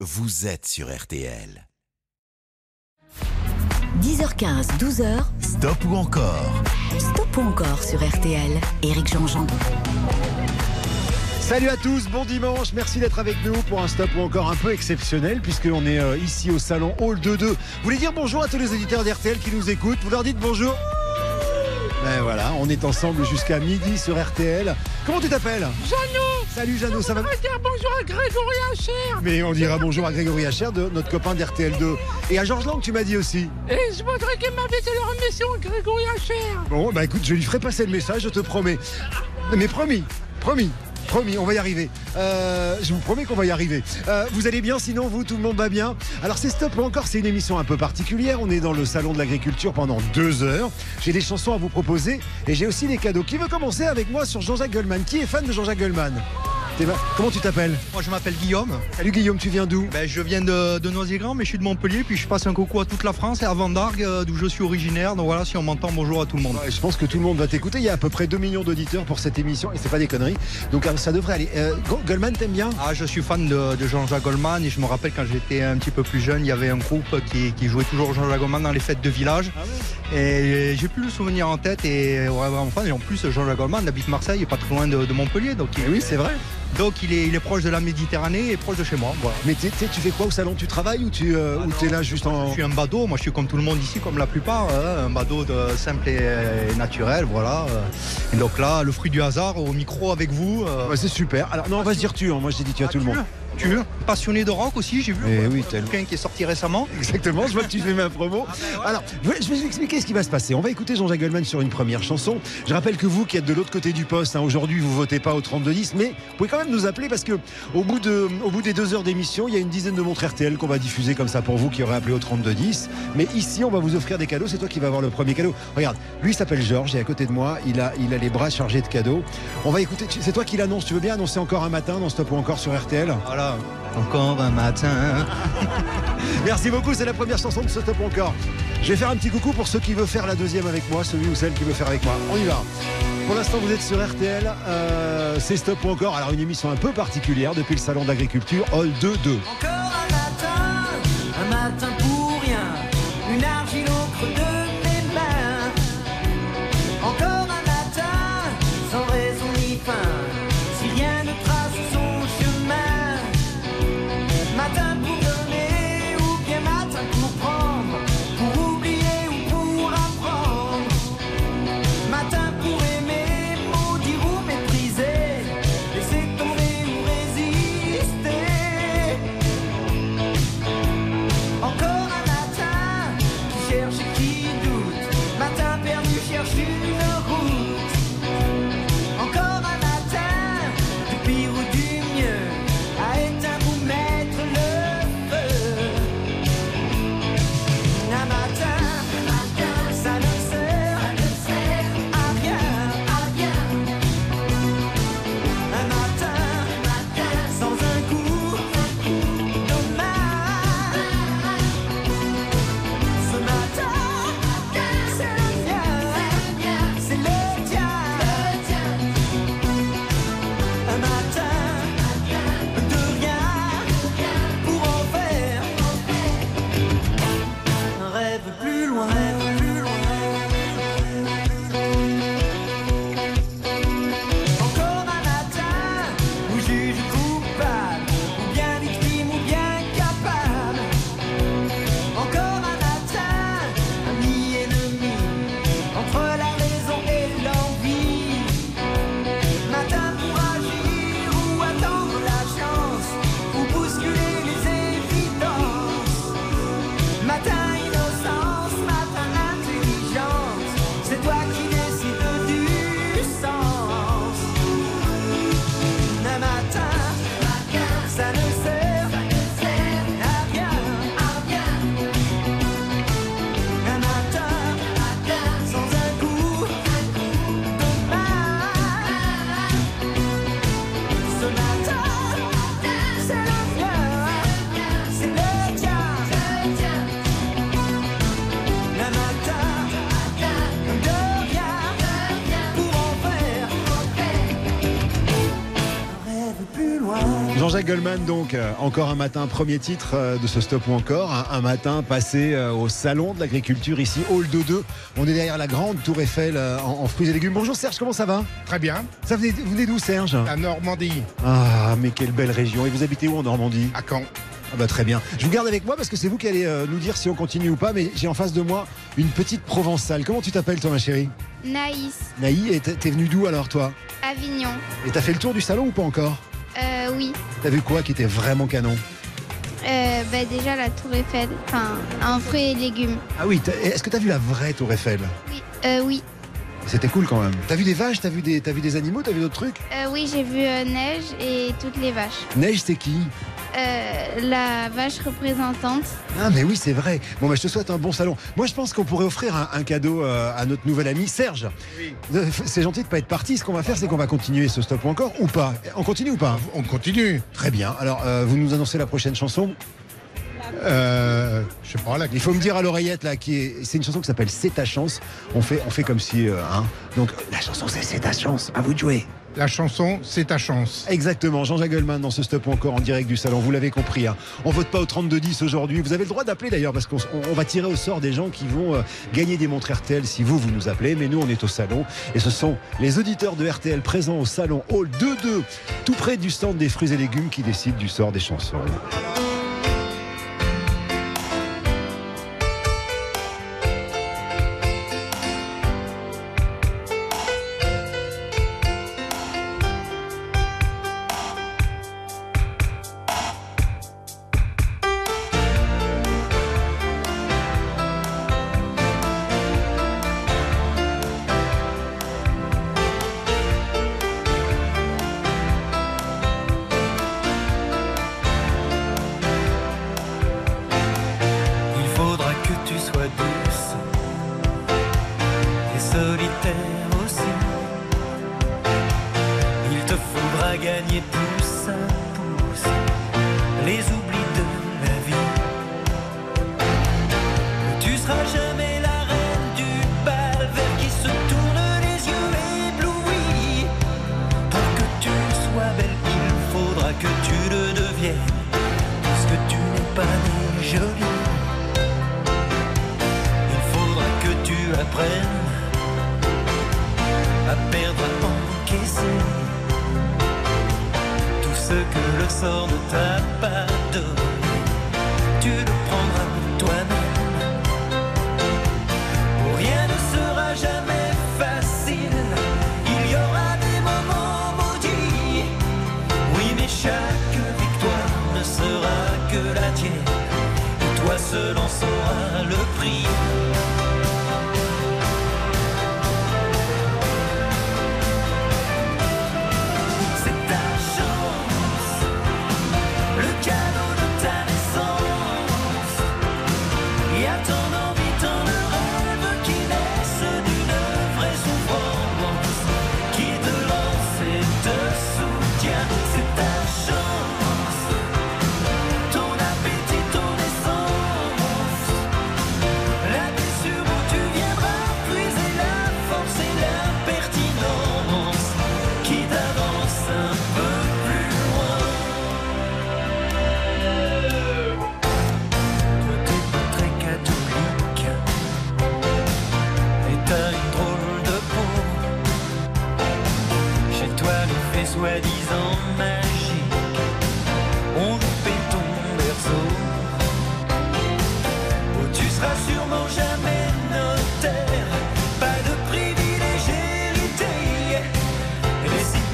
vous êtes sur RTL. 10h15, 12h. Stop ou encore? Stop ou encore sur RTL. Éric Jean-Jean. Salut à tous, bon dimanche, merci d'être avec nous pour un stop ou encore un peu exceptionnel puisqu'on est euh, ici au salon Hall 2-2. Vous voulez dire bonjour à tous les éditeurs d'RTL qui nous écoutent? Vous leur dites bonjour Ben voilà, on est ensemble jusqu'à midi sur RTL. Comment tu t'appelles Jeannot Salut Jeannot, ça va On va dire bonjour à Grégory Hacher Mais on dira bonjour à Grégory Hacher, de notre copain d'RTL2. Et à Georges Lang, tu m'as dit aussi. Et je voudrais qu'il m'invite à leur émission, Grégory Hacher Bon, bah écoute, je lui ferai passer le message, je te promets. Mais promis, promis. Promis, on va y arriver. Euh, je vous promets qu'on va y arriver. Euh, vous allez bien, sinon vous, tout le monde va bien. Alors c'est Stop ou encore, c'est une émission un peu particulière. On est dans le salon de l'agriculture pendant deux heures. J'ai des chansons à vous proposer et j'ai aussi des cadeaux. Qui veut commencer avec moi sur Jean-Jacques Goldman? Qui est fan de Jean-Jacques Goldman? Comment tu t'appelles Moi je m'appelle Guillaume, Salut Guillaume, tu viens d'où ben, je viens de, de Noisy-Grand mais je suis de Montpellier puis je passe un coucou à toute la France et à Vendargue euh, d'où je suis originaire donc voilà si on m'entend bonjour à tout le monde. Ouais, Je pense que tout le monde va t'écouter. Il y a à peu près 2 millions d'auditeurs pour cette émission et c'est pas des conneries. Donc euh, ça devrait aller. Euh, Go- Goldman, t'aimes bien Ah, je suis fan de, de Jean-Jacques Goldman et je me rappelle quand j'étais un petit peu plus jeune il y avait un groupe qui, qui jouait toujours Jean-Jacques Goldman dans les fêtes de village et j'ai plus le souvenir en tête et ouais, vraiment fan et en plus Jean-Jacques Goldman habite Marseille et pas trop loin de, de Montpellier donc, il, Eh oui, c'est vrai. Donc il, est, il est proche de la Méditerranée et proche de chez moi. Voilà. Mais tu sais, tu fais quoi au salon? Tu travailles ou tu euh, Ah t'es là juste en. Je suis un badaud, moi je suis comme tout le monde ici, comme la plupart, hein, un badaud de simple et, et naturel, voilà. Et donc là, le fruit du hasard au micro avec vous. euh, c'est super. Alors non, on va se dire tu. hein. Moi, j'ai dit tu à tout le monde. Passionné de rock aussi, j'ai vu. Eh oui, bouquin qui est sorti récemment. Exactement. Je vois que tu fais ma promo. Alors, je vais vous expliquer ce qui va se passer. On va écouter Jean-Jacques Goldman sur une première chanson. Je rappelle que vous, qui êtes de l'autre côté du poste, hein, aujourd'hui, vous votez pas au 32-10, mais vous pouvez quand même nous appeler parce que au bout de, au bout des deux heures d'émission, il y a une dizaine de montres RTL qu'on va diffuser comme ça pour vous qui aurez appelé au 32-10. Mais ici, on va vous offrir des cadeaux. C'est toi qui vas avoir le premier cadeau. Regarde, lui s'appelle Georges, est à côté de moi. Il a, il a les bras chargés de cadeaux. On va écouter. C'est toi qui l'annonce. Tu veux bien annoncer encore un matin dans Stop ou encore sur RTL Voilà. Encore un matin. Merci beaucoup, c'est la première chanson de ce Stop ou encore. Je vais faire un petit coucou pour ceux qui veulent faire la deuxième avec moi, celui ou celle qui veut faire avec moi. On y va. Pour l'instant, vous êtes sur RTL. euh, c'est Stop encore. Alors, une émission un peu particulière depuis le salon d'agriculture, Hall 2-2. Goldman, donc, euh, encore un matin, premier titre euh, de ce stop ou encore. Un, un matin passé euh, au salon de l'agriculture ici, Hall 2 On est derrière la grande tour Eiffel en, en fruits et légumes. Bonjour Serge, comment ça va? Très bien. Ça venait, vous venez d'où Serge? La Normandie, Ah, mais quelle belle région. Et vous habitez où en Normandie? À Caen. Ah bah très bien. Je vous garde avec moi parce que c'est vous qui allez nous dire si on continue ou pas. Mais j'ai en face de moi une petite provençale. Comment tu t'appelles toi ma chérie? Naïs, Naï, et t'es t'es venue d'où alors toi? Avignon. Et t'as fait le tour du salon ou pas encore? Euh, oui. T'as vu quoi qui était vraiment canon Euh, bah déjà la Tour Eiffel, enfin un fruit et légumes. Ah oui, est-ce que t'as vu la vraie tour Eiffel Oui. Euh, oui. C'était cool quand même. T'as vu des vaches, t'as vu des, vu des animaux, t'as vu d'autres trucs Euh, oui, j'ai vu euh, Neige et toutes les vaches. Neige, c'est qui Euh, la vache représentante. Ah mais oui, c'est vrai. Bon, bah, je te souhaite un bon salon. Moi, je pense qu'on pourrait offrir un, un cadeau euh, à notre nouvel ami Serge. Euh, C'est gentil de pas être parti. Ce qu'on va faire, c'est qu'on va continuer ce stop encore ou pas. On continue ou pas? On continue. Très bien. Alors, euh, vous nous annoncez la prochaine chanson? Euh, je sais pas, la... Il faut me dire à l'oreillette là, qui est, c'est une chanson qui s'appelle C'est ta chance. On fait, on fait comme si, euh, hein. Donc la chanson c'est C'est ta chance. À vous de jouer. La chanson, c'est ta chance. Exactement, Jean-Jacques Goldman dans ce stop encore en direct du salon, vous l'avez compris. Hein. On vote pas au 32-10 aujourd'hui. Vous avez le droit d'appeler d'ailleurs parce qu'on on va tirer au sort des gens qui vont euh, gagner des montres RTL si vous, vous nous appelez. Mais nous, on est au salon et ce sont les auditeurs de RTL présents au salon Hall 2-2, tout près du stand des fruits et légumes qui décident du sort des chansons. Que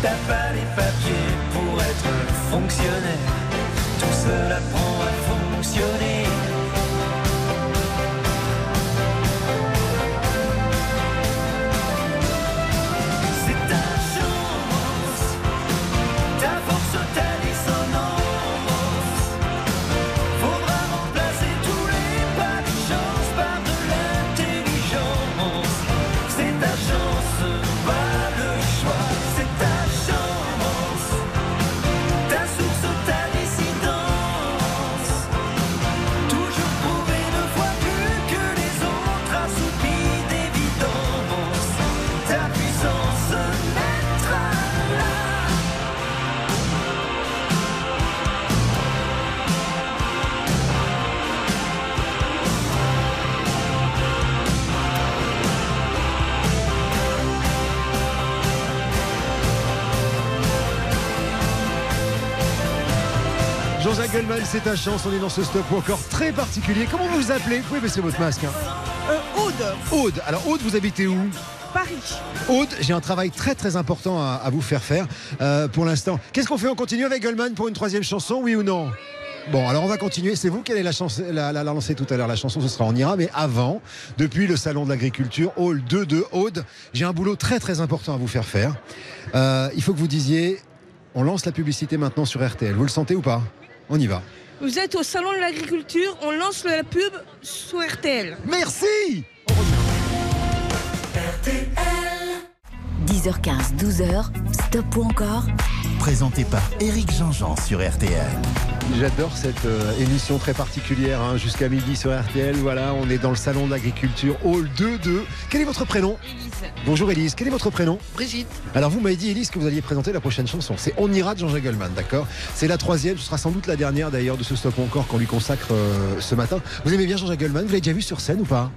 t'as pas les papiers pour être fonctionnaire, tout cela prend à fonctionner. Goldman, c'est ta chance. On est dans ce stop encore très particulier. Comment vous vous appelez Vous pouvez baisser votre masque. hein. Euh, Aude, Aude. Alors, Aude, vous habitez où Paris. Aude, j'ai un travail très très important à, à vous faire faire euh, pour l'instant. Qu'est-ce qu'on fait On continue avec Goldman pour une troisième chanson, oui ou non? Bon, alors on va continuer. C'est vous qui allez la, chance- la, la- la lancer tout à l'heure. La chanson, ce sera On ira. Mais avant, depuis le Salon de l'Agriculture, Hall 2 de Aude, j'ai un boulot très très important à vous faire faire. Euh, il faut que vous disiez on lance la publicité maintenant sur RTL. Vous le sentez ou pas? On y va. Vous êtes au salon de l'agriculture, on lance la pub sur RTL. Merci 10h15, 12h, stop ou encore Présenté par Éric Jean-Jean sur RTL. J'adore cette euh, émission très particulière, hein, jusqu'à midi sur RTL. Voilà, on est dans le salon de l'agriculture, Hall 2-2. Quel est votre prénom? Bonjour Élise, quel est votre prénom? Brigitte. Alors vous m'avez dit Élise que vous alliez présenter la prochaine chanson. C'est On ira de Jean-Jacques Goldman, d'accord? C'est la troisième, ce sera sans doute la dernière d'ailleurs de ce stop encore qu'on lui consacre euh, ce matin. Vous aimez bien Jean-Jacques Goldman Vous l'avez déjà vu sur scène ou pas?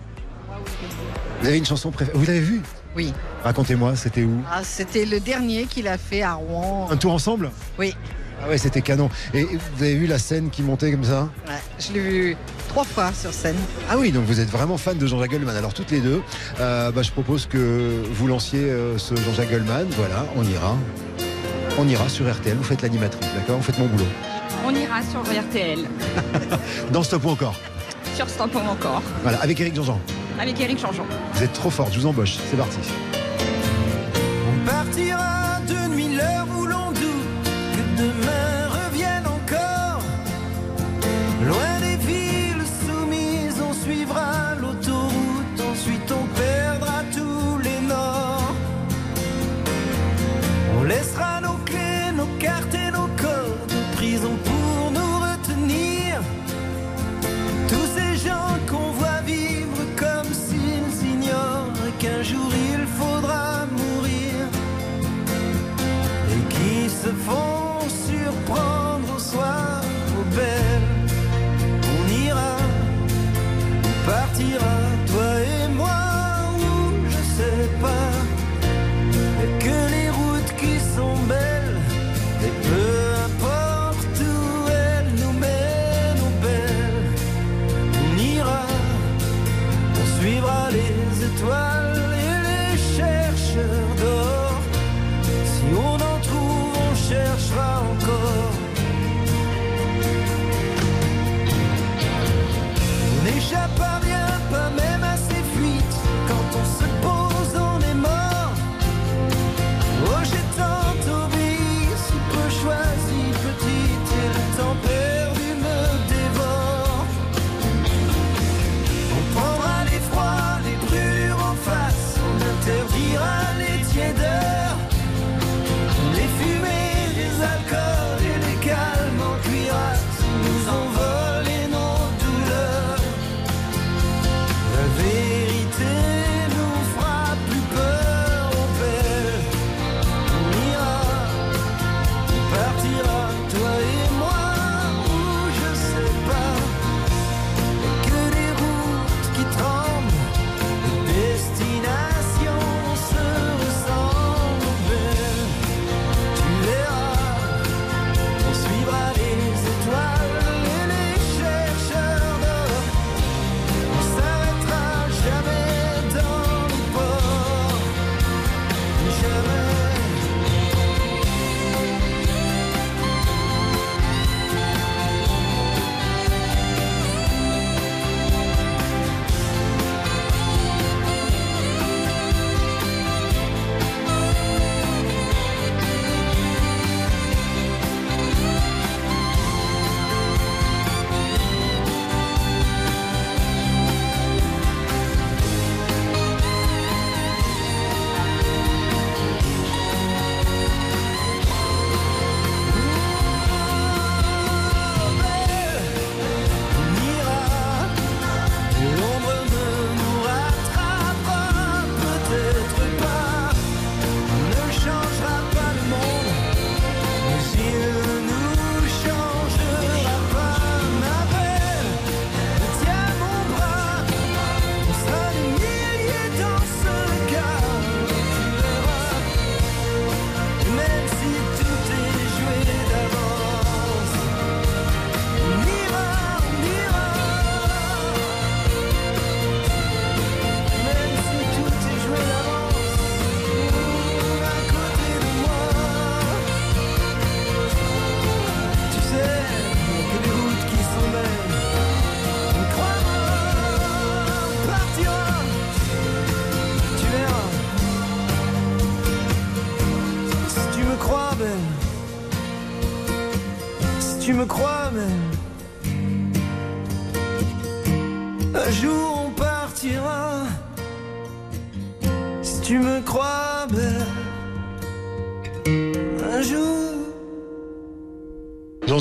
Vous avez une chanson préférée? Vous l'avez vu? Oui. Racontez-moi, c'était où Ah, C'était le dernier qu'il a fait à Rouen. Un tour ensemble Oui. Ah ouais, c'était canon. Et vous avez vu la scène qui montait comme ça Ouais, je l'ai vu trois fois sur scène. Ah oui, donc vous êtes vraiment fan de Jean-Jacques Goldman. Alors toutes les deux, euh, bah, je propose que vous lanciez euh, ce Jean-Jacques Goldman. Voilà, on ira. On ira sur RTL, vous faites l'animatrice, d'accord? Vous faites mon boulot. On ira sur RTL, Dans Stop ou encore? Sur Stop ou encore, Voilà, avec Eric Jean-Jean. Avec Eric Changeant. Vous êtes trop forte, je vous embauche. C'est parti. On partira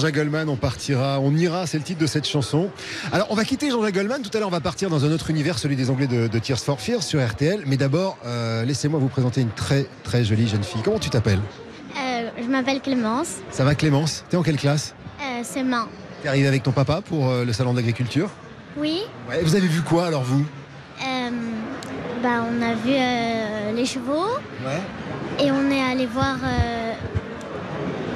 Jean-Jacques Goldman, on partira, on ira, c'est le titre de cette chanson. Alors, on va quitter Jean-Jacques Goldman. Tout à l'heure, on va partir dans un autre univers, celui des Anglais de, de Tears for Fears sur RTL. Mais d'abord, euh, laissez-moi vous présenter une très, très jolie jeune fille. Comment tu t'appelles? Euh, je m'appelle Clémence. Ça va, Clémence? T'es en quelle classe? Euh, c'est main. T'es arrivée avec ton papa pour le salon de l'agriculture Oui. Ouais, vous avez vu quoi alors, vous? Bah, on a vu les chevaux Ouais. et on est allé voir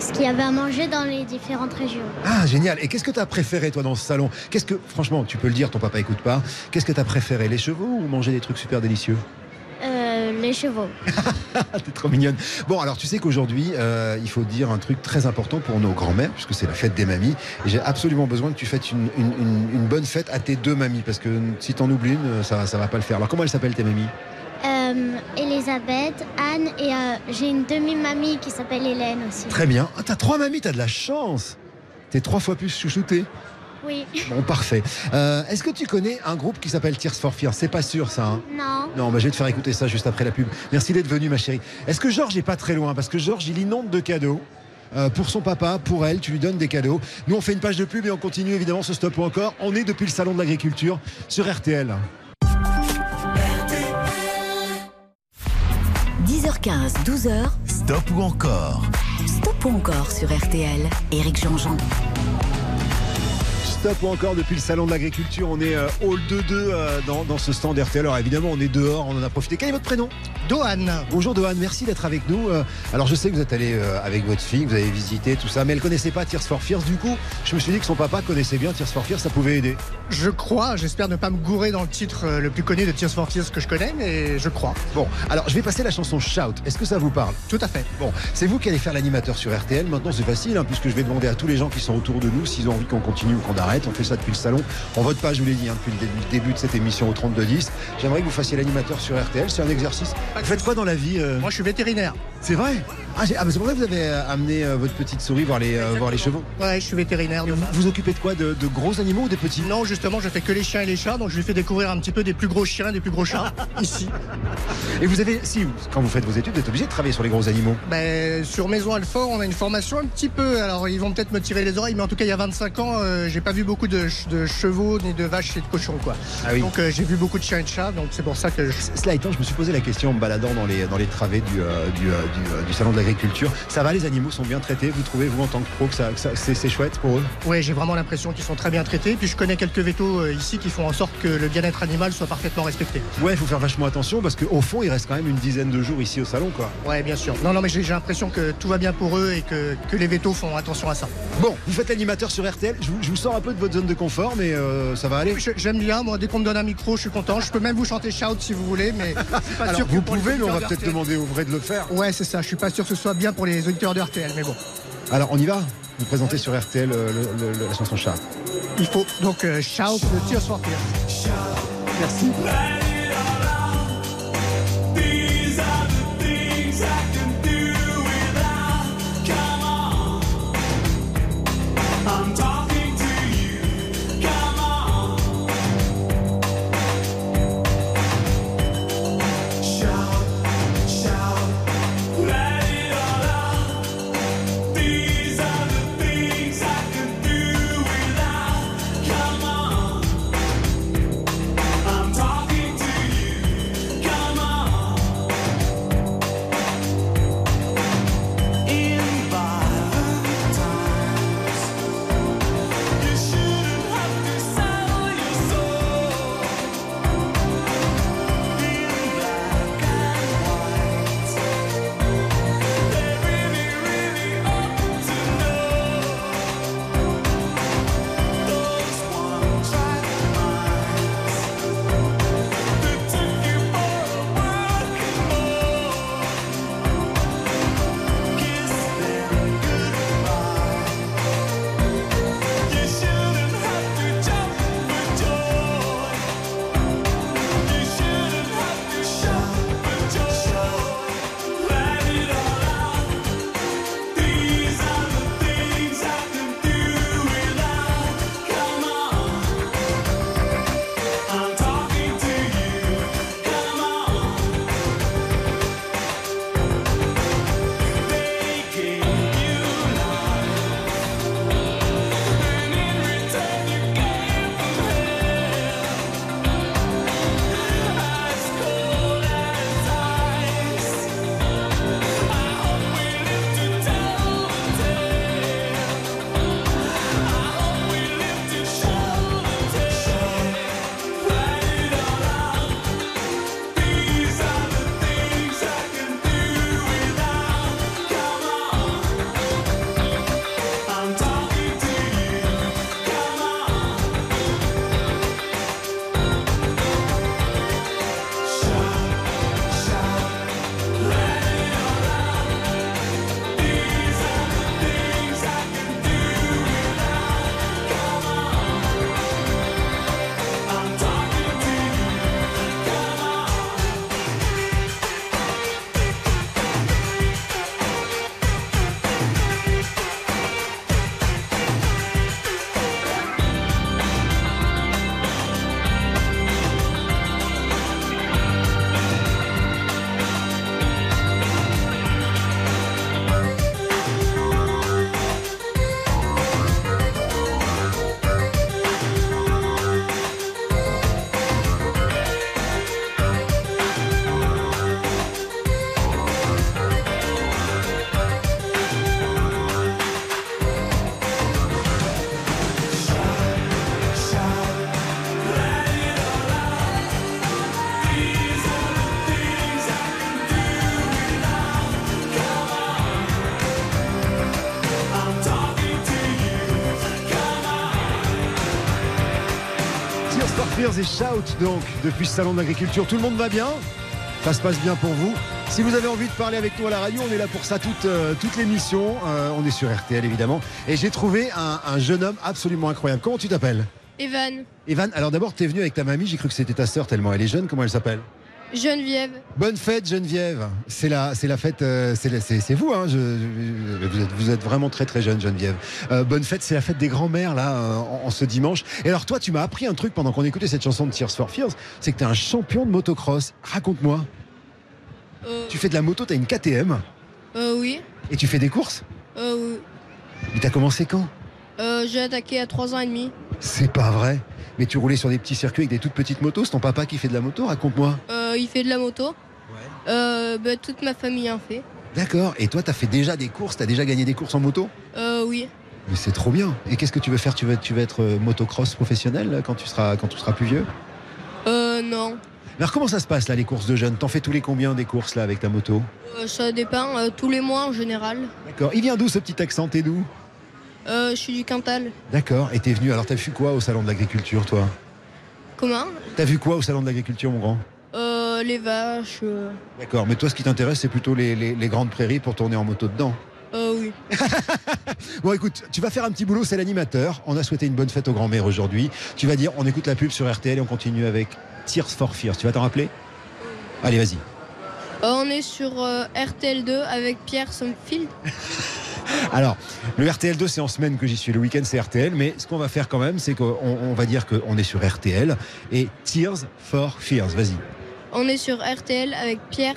ce qu'il y avait à manger dans les différentes régions. Ah, génial. Et qu'est-ce que t'as préféré, toi, dans ce salon? Qu'est-ce que, franchement, tu peux le dire, ton papa écoute pas. Qu'est-ce que t'as préféré, les chevaux ou manger des trucs super délicieux? Euh, les chevaux. T'es trop mignonne. Bon, alors tu sais qu'aujourd'hui, euh, il faut dire un truc très important pour nos grands-mères, puisque c'est la fête des mamies. Et j'ai absolument besoin que tu fasses une, une- une- une bonne fête à tes deux mamies, parce que si t'en oublies une, ça, ça va pas le faire. Alors comment elles s'appellent tes mamies? Euh, Elisabeth, Anne et euh, j'ai une demi-mamie qui s'appelle Hélène aussi. Très bien. Ah, t'as trois mamies, t'as de la chance. T'es trois fois plus chouchoutée. Oui. Bon, parfait. Euh, Est-ce que tu connais un groupe qui s'appelle Tears for Fears C'est pas sûr, ça. hein Non. Non, bah, je vais te faire écouter ça juste après la pub. Merci d'être venu, ma chérie. Est-ce que Georges est pas très loin? Parce que Georges, il inonde de cadeaux. Euh, pour son papa, pour elle, tu lui donnes des cadeaux. Nous, on fait une page de pub et on continue évidemment ce stop ou encore. On est depuis le salon de l'agriculture sur RTL. 10h15, 12h, Stop ou encore Stop ou encore sur RTL. Éric Jean-Jean. Stop ou encore depuis le salon de l'agriculture. On est euh, hall 2-2 euh, dans, dans ce stand RTL. Alors évidemment, on est dehors, on en a profité. Quel est votre prénom? Dohan. Bonjour Dohan, merci d'être avec nous. Euh, alors je sais que vous êtes allé euh, avec votre fille, que vous avez visité tout ça, mais elle connaissait pas Tears for Fears. Du coup, je me suis dit que son papa connaissait bien Tears for Fears, ça pouvait aider. Je crois, j'espère ne pas me gourer dans le titre le plus connu de Tears for Fears que je connais, mais je crois. Bon, alors je vais passer la chanson Shout. Est-ce que ça vous parle? Tout à fait. Bon, c'est vous qui allez faire l'animateur sur RTL. Maintenant, c'est facile, hein, puisque je vais demander à tous les gens qui sont autour de nous s'ils ont envie qu'on continue ou qu'on arrête. On fait ça depuis le salon. On vote pas, je vous l'ai dit, hein, depuis le début, le début de cette émission au 32-10. J'aimerais que vous fassiez l'animateur sur RTL. C'est un exercice. Vous faites quoi dans la vie euh Moi, je suis vétérinaire. C'est vrai ah, ah, mais c'est pour ça que vous avez euh, amené euh, votre petite souris voir les, euh, voir les chevaux. Ouais, je suis vétérinaire. Vous vous occupez de quoi de, de gros animaux ou des petits? Non, justement, je fais que les chiens et les chats, donc je lui fais découvrir un petit peu des plus gros chiens, des plus gros chats, ici. Et vous avez, si, quand vous faites vos études, vous êtes obligé de travailler sur les gros animaux. Ben, sur Maison Alfort, on a une formation un petit peu. Alors, ils vont peut-être me tirer les oreilles, mais en tout cas, il y a 25 ans, euh, j'ai pas vu beaucoup de, ch- de chevaux, ni de vaches et de cochons, quoi. Ah oui. Donc, euh, j'ai vu beaucoup de chiens et de chats, donc c'est pour ça que je. Cela étant, je me suis posé la question en me baladant dans les, dans les travées du, euh, du, euh, du, du salon de l'agriculture. Ça va, les animaux sont bien traités Vous trouvez, vous, en tant que pro, que, ça, que ça- c'est, chouette pour eux? Ouais, j'ai vraiment l'impression qu'ils sont très bien traités. Puis je connais quelques vétos ici qui font en sorte que le bien-être animal soit parfaitement respecté. Ouais, il faut faire vachement attention parce qu'au fond, il reste quand même une dizaine de jours ici au salon, quoi. Ouais, bien sûr. Non, non, mais j'ai l'impression que tout va bien pour eux et que, que les vétos font attention à ça. Bon, vous faites l'animateur sur RTL. Je vous, je vous sors un peu de votre zone de confort, mais euh, ça va aller. Je- J'aime bien, moi, dès qu'on me donne un micro, je suis content. Je peux même vous chanter shout si vous voulez, mais pas Alors, sûr que vous pouvez, mais on va peut-être demander au vrai de le faire. Ouais, c'est ça. Je suis pas sûr que ce soit bien pour les auditeurs de RTL, mais bon. Alors, on y va? Vous présentez sur RTL euh, le- le- le- la chanson chat. Il faut donc euh, shout Tears for Fears. Merci. Et Shout donc depuis ce salon de l'agriculture. Tout le monde va bien? Ça se passe bien pour vous? Si vous avez envie de parler avec nous à la radio, on est là pour ça toute, euh, toute l'émission. Euh, on est sur RTL évidemment. Et j'ai trouvé un, un jeune homme absolument incroyable. Comment tu t'appelles? Evan, Evan, alors d'abord tu es venu avec ta mamie, j'ai cru que c'était ta sœur tellement elle est jeune. Comment elle s'appelle? Geneviève, Bonne fête Geneviève. C'est la, c'est la fête, euh, c'est, la- c'est, c'est vous, hein, je- je- vous, êtes, vous êtes vraiment très très jeune Geneviève. Euh, bonne fête, c'est la fête des grands-mères là euh, en, en ce dimanche. Et alors toi, tu m'as appris un truc pendant qu'on écoutait cette chanson de Tears for Fears, c'est que tu es un champion de motocross. Raconte-moi. euh, Tu fais de la moto, tu as une KTM euh, oui, et tu fais des courses. euh, oui. Mais t'as commencé quand? Euh, j'ai attaqué à 3 ans et demi. C'est pas vrai. Mais tu roulais sur des petits circuits avec des toutes petites motos. C'est ton papa qui fait de la moto. Raconte-moi. Euh, il fait de la moto. Euh, bah, toute ma famille en fait. D'accord. Et toi, t'as fait déjà des courses. T'as déjà gagné des courses en moto? Euh, oui. Mais c'est trop bien. Et qu'est-ce que tu veux faire? Tu veux, tu veux être euh, motocross professionnel là, quand tu seras quand tu seras plus vieux? Euh, non. Alors comment ça se passe là les courses de jeunes? T'en fais tous les combien des courses là avec ta moto? Euh, ça dépend. euh, tous les mois en général. D'accord. Il vient d'où ce petit accent? T'es d'où? Euh, je suis du Cantal. D'accord. Et t'es venu. Alors t'as vu quoi au salon de l'agriculture toi? Comment? T'as vu quoi au salon de l'agriculture mon grand? Euh, Les vaches. Euh, D'accord. Mais toi ce qui t'intéresse c'est plutôt les, les- les grandes prairies pour tourner en moto dedans. euh, oui. Bon écoute, tu vas faire un petit boulot, c'est l'animateur. On a souhaité une bonne fête aux grand-mères aujourd'hui. Tu vas dire, on écoute la pub sur RTL et on continue avec Tears for Fears. Tu vas t'en rappeler? Allez, vas-y. Euh, on est sur euh, RTL2 avec Pierre Somfield. Alors, le RTL2, c'est en semaine que j'y suis. Le week-end, c'est RTL. Mais ce qu'on va faire quand même, c'est qu'on on va dire qu'on est sur RTL et Tears for Fears. Vas-y. On est sur RTL avec Pierre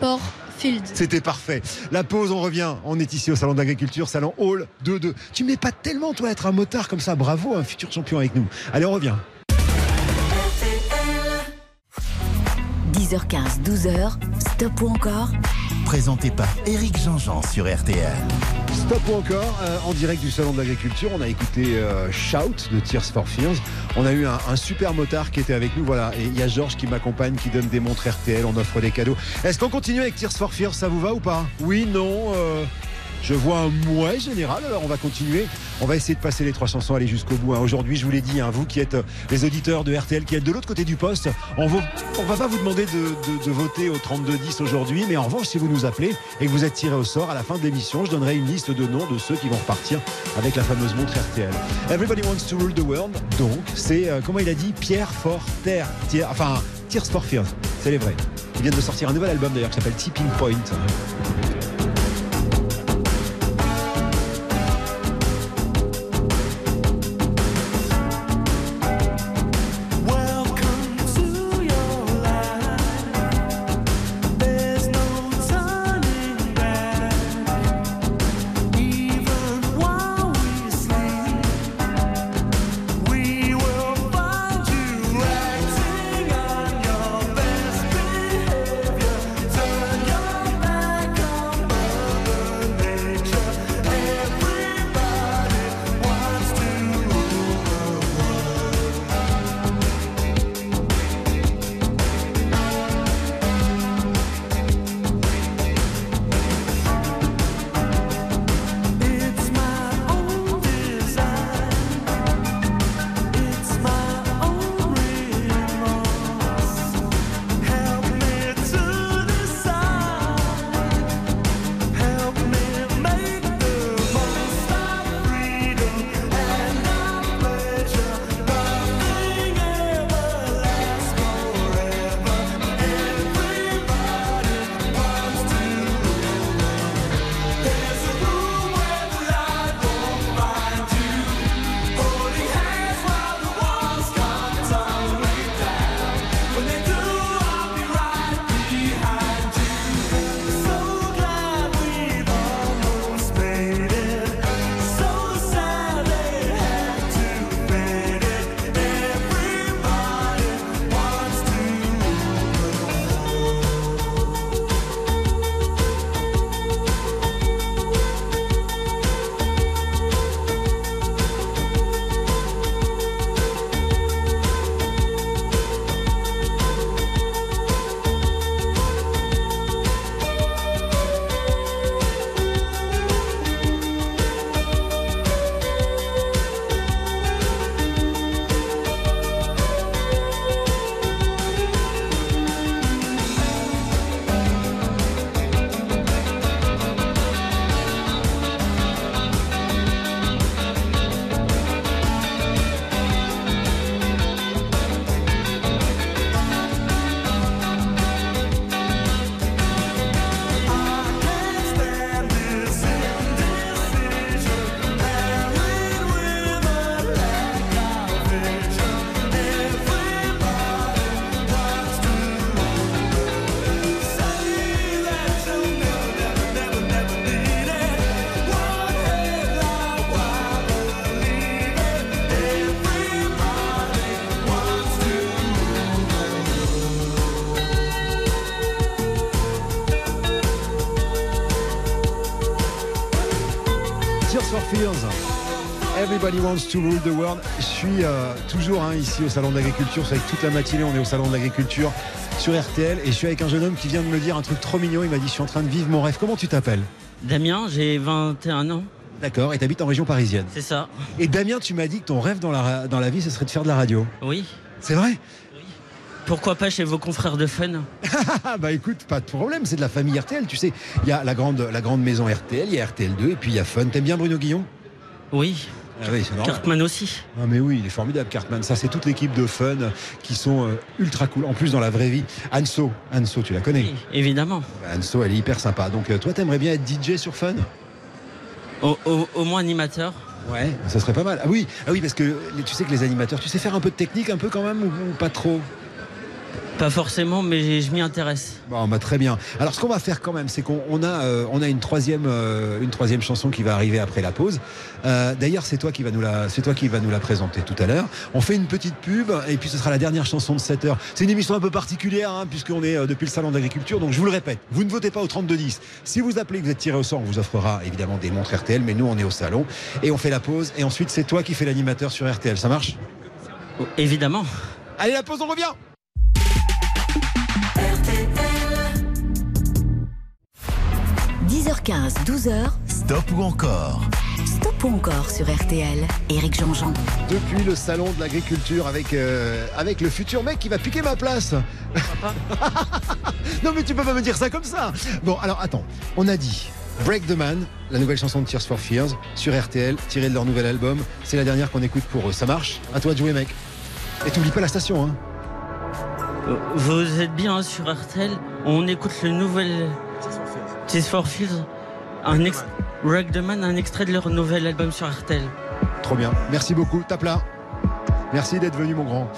Porfield. C'était parfait. La pause, on revient. On est ici au salon d'agriculture, salon Hall 2-2. Tu mets pas tellement, toi, être un motard comme ça. Bravo, un futur champion avec nous. Allez, on revient. 10h15, 12h, stop ou encore Présenté par Éric Jean-Jean sur RTL. Stop ou encore, euh, en direct du Salon de l'Agriculture. On a écouté euh, Shout de Tears for Fears. On a eu un, un super motard qui était avec nous. Voilà. Et il y a Georges qui m'accompagne, qui donne des montres RTL. On offre des cadeaux. Est-ce qu'on continue avec Tears for Fears Ça vous va ou pas? Oui, non euh, Je vois un mouet général. Alors on va continuer. On va essayer de passer les trois chansons, aller jusqu'au bout. hein. Aujourd'hui, je vous l'ai dit, hein, vous qui êtes euh, les auditeurs de RTL, qui êtes de l'autre côté du poste, on ne va pas vous demander de, voter au 32-10 aujourd'hui. Mais en revanche, si vous nous appelez et que vous êtes tiré au sort à la fin de l'émission, je donnerai une liste de noms de ceux qui vont repartir avec la fameuse montre RTL. Everybody wants to rule the world. Donc, c'est, euh, comment il a dit, Pierre for Terre. Tier- enfin, Tears for Fears. C'est les vrais. Ils viennent de sortir un nouvel album d'ailleurs qui s'appelle Tipping Point. To rule the world. Je suis euh, toujours hein, ici au salon de l'agriculture. C'est avec toute la matinée, on est au salon de l'agriculture sur RTL et je suis avec un jeune homme qui vient de me dire un truc trop mignon. Il m'a dit je suis en train de vivre mon rêve. Comment tu t'appelles? Damien, j'ai 21 ans. D'accord, et tu habites en région parisienne. C'est ça. Et Damien, tu m'as dit que ton rêve dans la, dans la vie, ce serait de faire de la radio. Oui. C'est vrai? Pourquoi pas chez vos confrères de Fun? Ah bah écoute, pas de problème, c'est de la famille RTL. Tu sais, il y a la grande, la grande maison RTL, il y a RTL2 et puis il y a Fun. T'aimes bien Bruno Guillon? Oui. Ah oui. Cartman aussi. Ah mais oui, il est formidable Cartman. Ça, c'est toute l'équipe de Fun qui sont euh, ultra cool. En plus, dans la vraie vie, Anso, Anso, tu la connais Oui, évidemment. Bah, Anso, elle est hyper sympa. Donc euh, toi, t'aimerais bien être DJ sur Fun? Au, au- au moins animateur. Ouais, ça serait pas mal. Ah oui, ah oui, parce que tu sais que les animateurs, tu sais faire un peu de technique, un peu quand même, ou, ou pas trop? Pas forcément, mais je m'y intéresse. Bon, bah, très bien. Alors, ce qu'on va faire quand même, c'est qu'on a, euh, on a une troisième, euh, une troisième chanson qui va arriver après la pause. Euh, D'ailleurs, c'est toi qui va nous la, c'est toi qui va nous la présenter tout à l'heure. On fait une petite pub et puis ce sera la dernière chanson de 7 heures. C'est une émission un peu particulière hein, puisqu'on est depuis le salon d'agriculture. Donc, je vous le répète, vous ne votez pas au 3210. Si vous appelez, que vous êtes tiré au sort, on vous offrera évidemment des montres RTL. Mais nous, on est au salon et on fait la pause. Et ensuite, c'est toi qui fais l'animateur sur RTL. Ça marche? Évidemment. Allez, la pause, on revient. 10h15, 12h. Stop ou encore Stop ou encore sur RTL. Éric Jean-Jean. depuis le salon de l'agriculture avec, euh, avec le futur mec qui va piquer ma place. non mais tu peux pas me dire ça comme ça. Bon alors attends, on a dit Break the Man, la nouvelle chanson de Tears for Fears sur RTL, tirée de leur nouvel album. C'est la dernière qu'on écoute pour eux. Ça marche? À toi de jouer mec. Et t'oublies pas la station hein. Vous êtes bien sur RTL On écoute le nouvel Tears for Fears. Un ex... Man, un extrait de leur nouvel album sur RTL. Trop bien. Merci beaucoup. Tape là. Merci d'être venu mon grand.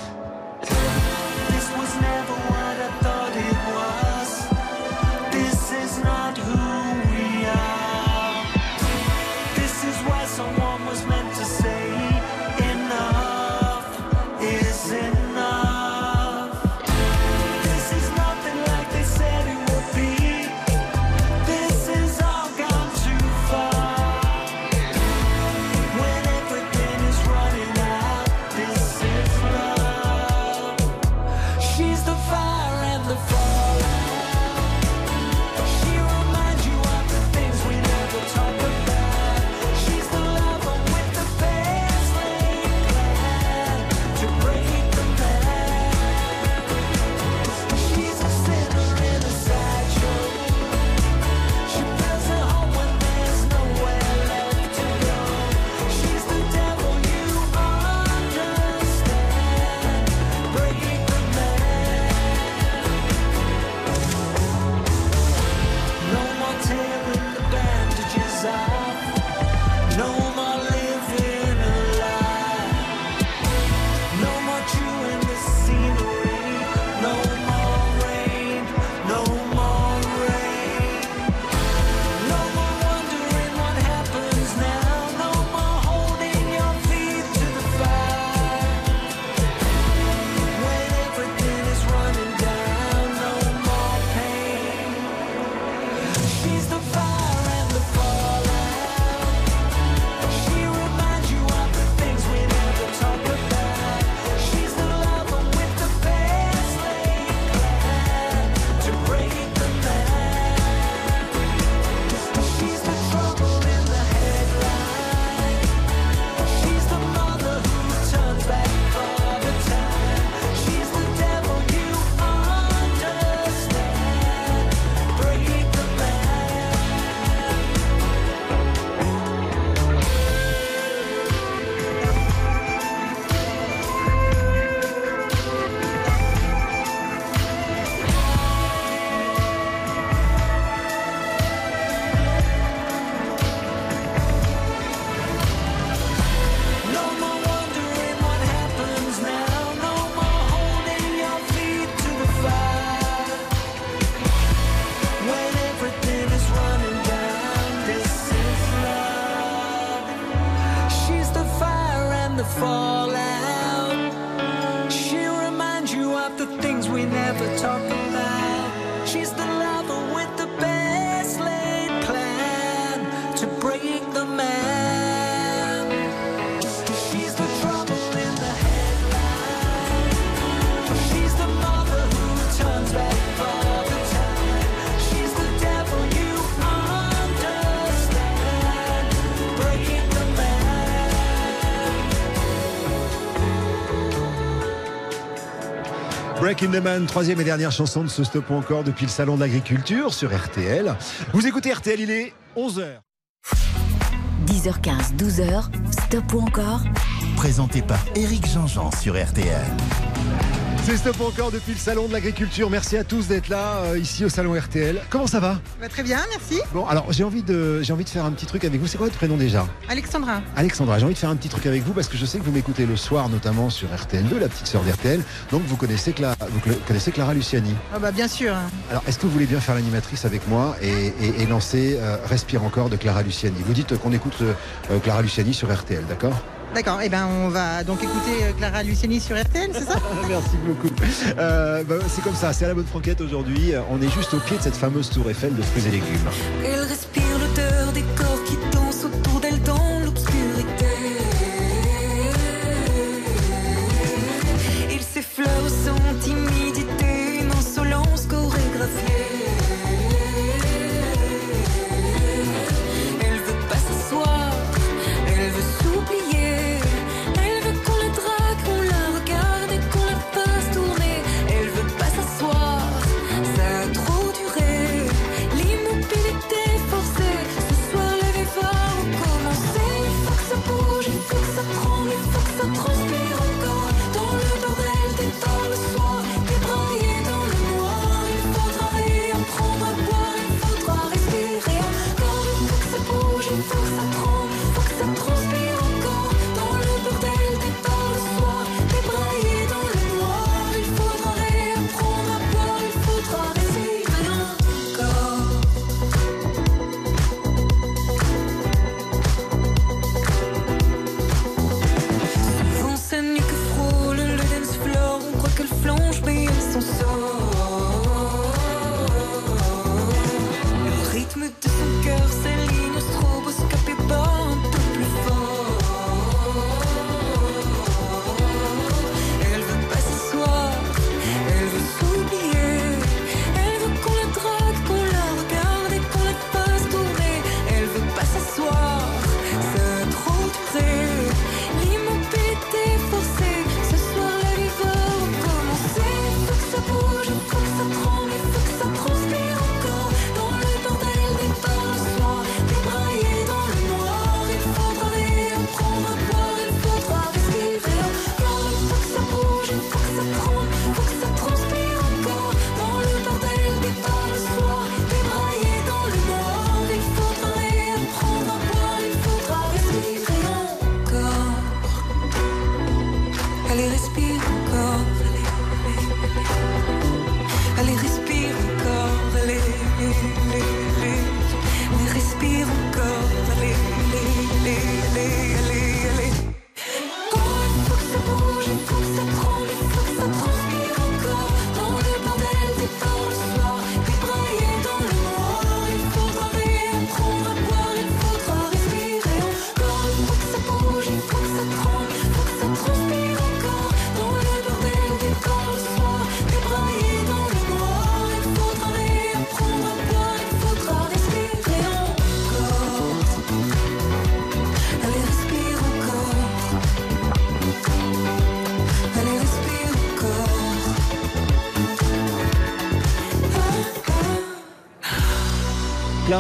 Break in the Man, troisième et dernière chanson de ce stop ou encore depuis le salon de l'agriculture sur RTL. Vous écoutez RTL, il est 11h. 10h15, 12h, stop ou encore? Présenté par Éric Jean-Jean sur RTL. C'est stop encore depuis le salon de l'agriculture. Merci à tous d'être là euh, ici au salon RTL. Comment ça va Bah, très bien, merci. Bon, alors j'ai envie de j'ai envie de faire un petit truc avec vous. C'est quoi votre prénom déjà Alexandra. Alexandra, j'ai envie de faire un petit truc avec vous parce que je sais que vous m'écoutez le soir, notamment sur RTL2, la petite sœur d'RTL. Donc vous connaissez, Cla- vous connaissez Clara Luciani. Ah bah bien sûr. Alors est-ce que vous voulez bien faire l'animatrice avec moi et, et- et lancer euh, Respire encore de Clara Luciani? Vous dites qu'on écoute euh, Clara Luciani sur RTL, d'accord? D'accord, et ben on va donc écouter euh, Clara Luciani sur RTL, c'est ça? Merci beaucoup. Euh, bah, c'est comme ça, c'est à la bonne franquette aujourd'hui. On est juste au pied de cette fameuse tour Eiffel de fruits et légumes.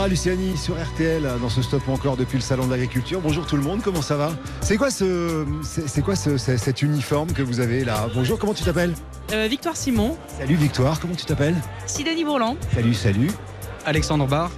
Clara Luciani sur RTL dans ce stop encore depuis le salon de l'agriculture. Bonjour tout le monde, comment ça va C'est quoi ce c'est quoi ce- ce- cet uniforme que vous avez là Bonjour, comment tu t'appelles Euh, Victoire Simon, Salut Victoire, comment tu t'appelles Sidonie Bourland. Salut, salut. Alexandre Barr.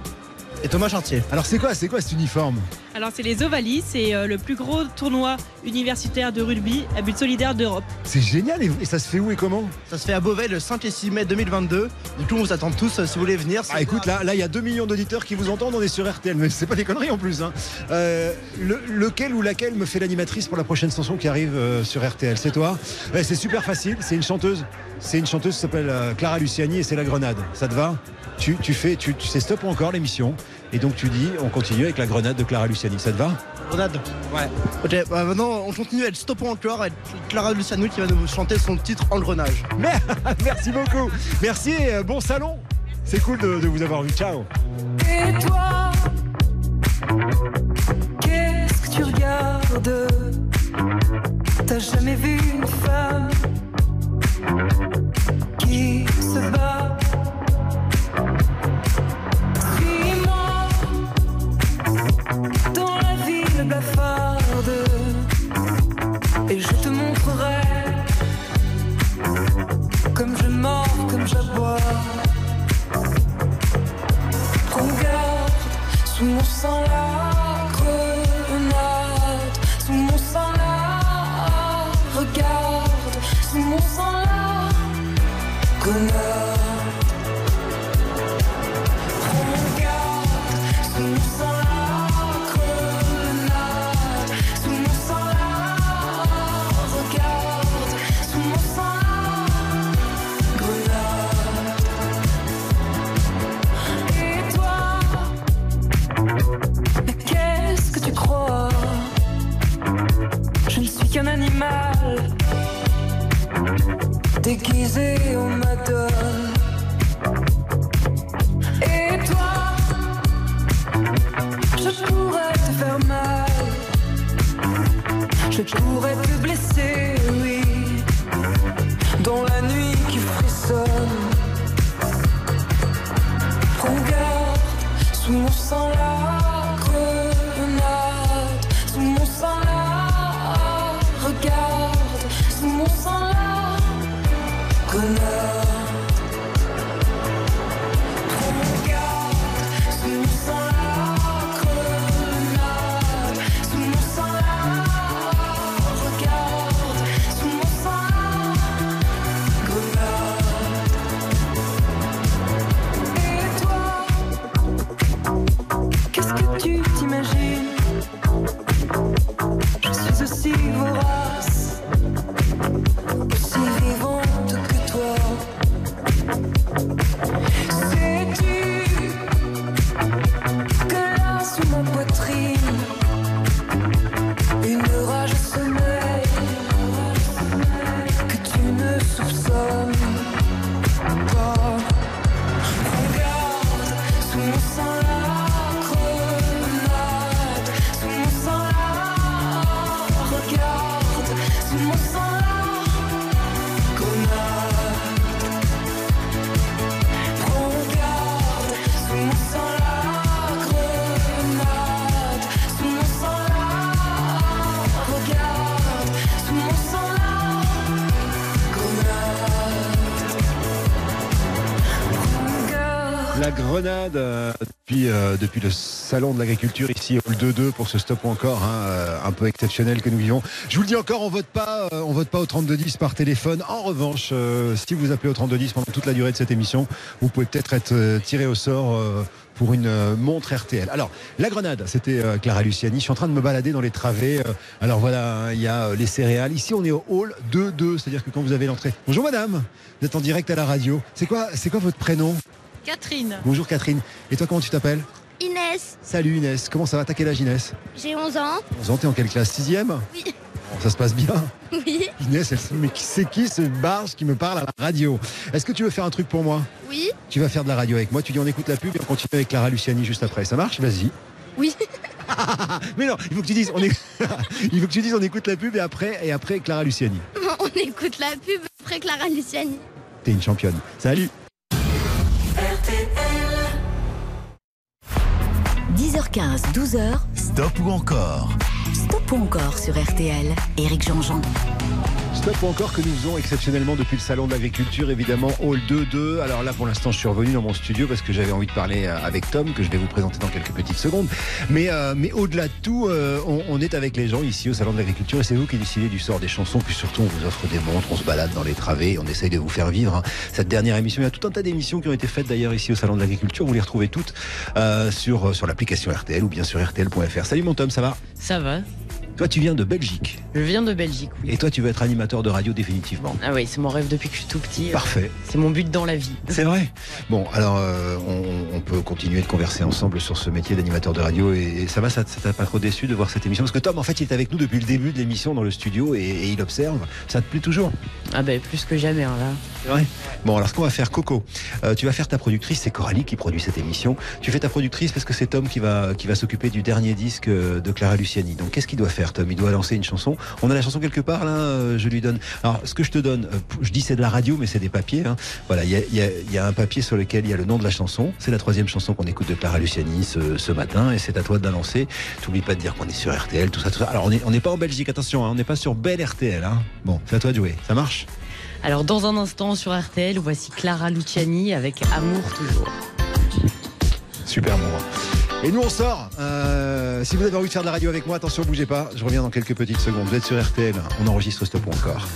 Et Thomas Chartier. Alors c'est quoi, c'est quoi cet uniforme? Alors c'est les Ovalis, c'est euh, le plus gros tournoi universitaire de rugby à but solidaire d'Europe. C'est génial et, et ça se fait où et comment? Ça se fait à Beauvais le 5 et 6 mai 2022. Du coup, on vous attend tous euh, si vous voulez venir. Ah écoute, là, là il y a 2 millions d'auditeurs qui vous entendent, on est sur RTL, mais c'est pas des conneries en plus. hein. Euh, le- lequel ou laquelle me fait l'animatrice pour la prochaine chanson qui arrive euh, sur RTL C'est toi? Ouais, C'est super facile, c'est une chanteuse. C'est une chanteuse qui s'appelle euh, Clara Luciani et c'est la Grenade. Ça te va? Tu, tu fais, tu, tu sais stop ou encore l'émission et donc tu dis on continue avec la Grenade de Clara Luciani. Ça te va? Grenade Ouais. Ok, bah maintenant on continue avec Stop encore avec Clara Luciano qui va nous chanter son titre Engrenage. Merci beaucoup. Merci et euh, bon salon. C'est cool de, de vous avoir vu. Ciao. Et toi, qu'est-ce que tu regardes? T'as jamais vu une femme et je te montrerai comme je mords, comme j'aboie. Prends garde sous mon sang la grenade, sous mon sang la regarde, sous mon sang la grenade. Salon de l'agriculture ici au 2-2 pour ce stop encore hein, euh, un peu exceptionnel que nous vivons. Je vous le dis encore, on vote pas, euh, on vote pas au 3210 par téléphone. En revanche, euh, si vous appelez au 3210 pendant toute la durée de cette émission, vous pouvez peut-être être tiré au sort. euh, pour une montre RTL. Alors, la grenade, c'était euh, Clara Luciani. Je suis en train de me balader dans les travées. Euh, alors voilà, hein, il y a euh, les céréales. Ici, on est au hall 2-2, c'est-à-dire que quand vous avez l'entrée. Bonjour madame, vous êtes en direct à la radio. C'est quoi, c'est quoi votre prénom? Catherine. Bonjour Catherine. Et toi, comment tu t'appelles? Inès, Salut Inès. Comment ça va T'as âge Inès? J'ai 11 ans. 11 ans, t'es en quelle classe Sixième? Oui. Bon, Ça se passe bien. Oui. Inès, elle se dit, mais c'est qui ce barge qui me parle à la radio Est-ce que tu veux faire un truc pour moi? Oui. Tu vas faire de la radio avec moi. Tu dis on écoute la pub et on continue avec Clara Luciani juste après. Ça marche? Vas-y. Oui. Mais non, il faut que tu dises on, éc- il faut que tu dises on écoute la pub et après et après Clara Luciani. On écoute la pub après Clara Luciani. T'es une championne. Salut. 10h15, 12h. Stop ou encore Stop ou encore sur RTL. Éric Jean-Jean. Stop encore que nous faisons exceptionnellement depuis le salon de l'agriculture, évidemment, Hall 2-2. Alors là, pour l'instant, je suis revenu dans mon studio parce que j'avais envie de parler euh, avec Tom, que je vais vous présenter dans quelques petites secondes. Mais, euh, mais au-delà de tout, euh, on, est avec les gens ici au salon de l'agriculture et c'est vous qui décidez du sort des chansons. Puis surtout, on vous offre des montres, on se balade dans les travées, on essaye de vous faire vivre hein, cette dernière émission. Il y a tout un tas d'émissions qui ont été faites d'ailleurs ici au salon de l'agriculture. Vous les retrouvez toutes sur, sur l'application RTL ou bien sur RTL.fr. Salut mon Tom, ça va? Ça va. Toi, tu viens de Belgique. Je viens de Belgique, oui. Et toi, tu veux être animateur de radio définitivement. Ah oui, c'est mon rêve depuis que je suis tout petit. Parfait. C'est mon but dans la vie. C'est vrai. Bon, alors euh, on, on peut continuer de converser ensemble sur ce métier d'animateur de radio et, et ça va, ça t'a pas trop déçu de voir cette émission? Parce que Tom, en fait, il est avec nous depuis le début de l'émission dans le studio et, et il observe. Ça te plaît toujours? Ah ben plus que jamais hein, là. C'est vrai? Bon, alors ce qu'on va faire, Coco, euh, tu vas faire ta productrice, c'est Coralie qui produit cette émission. Tu fais ta productrice parce que c'est Tom qui va, qui va s'occuper du dernier disque euh, de Clara Luciani. Donc qu'est-ce qu'il doit faire, Tom Il doit lancer une chanson. On a la chanson quelque part là, euh, je lui donne. Alors ce que je te donne, euh, je dis c'est de la radio, mais c'est des papiers. hein. Voilà, il y a, il y a- il y a un papier sur lequel il y a le nom de la chanson. C'est la troisième chanson qu'on écoute de Clara Luciani ce, ce matin et c'est à toi de la lancer. T'oublies pas de dire qu'on est sur RTL, tout ça, tout ça. Alors on n'est on n'est pas en Belgique, attention, hein, on n'est pas sur Belle RTL. Hein. Bon, c'est à toi de jouer. Ça marche? Alors dans un instant sur RTL, voici Clara Luciani avec Amour toujours. Super moment. Et nous on sort. Euh, si vous avez envie de faire de la radio avec moi, attention, bougez pas. Je reviens dans quelques petites secondes. Vous êtes sur RTL. On enregistre Stop encore.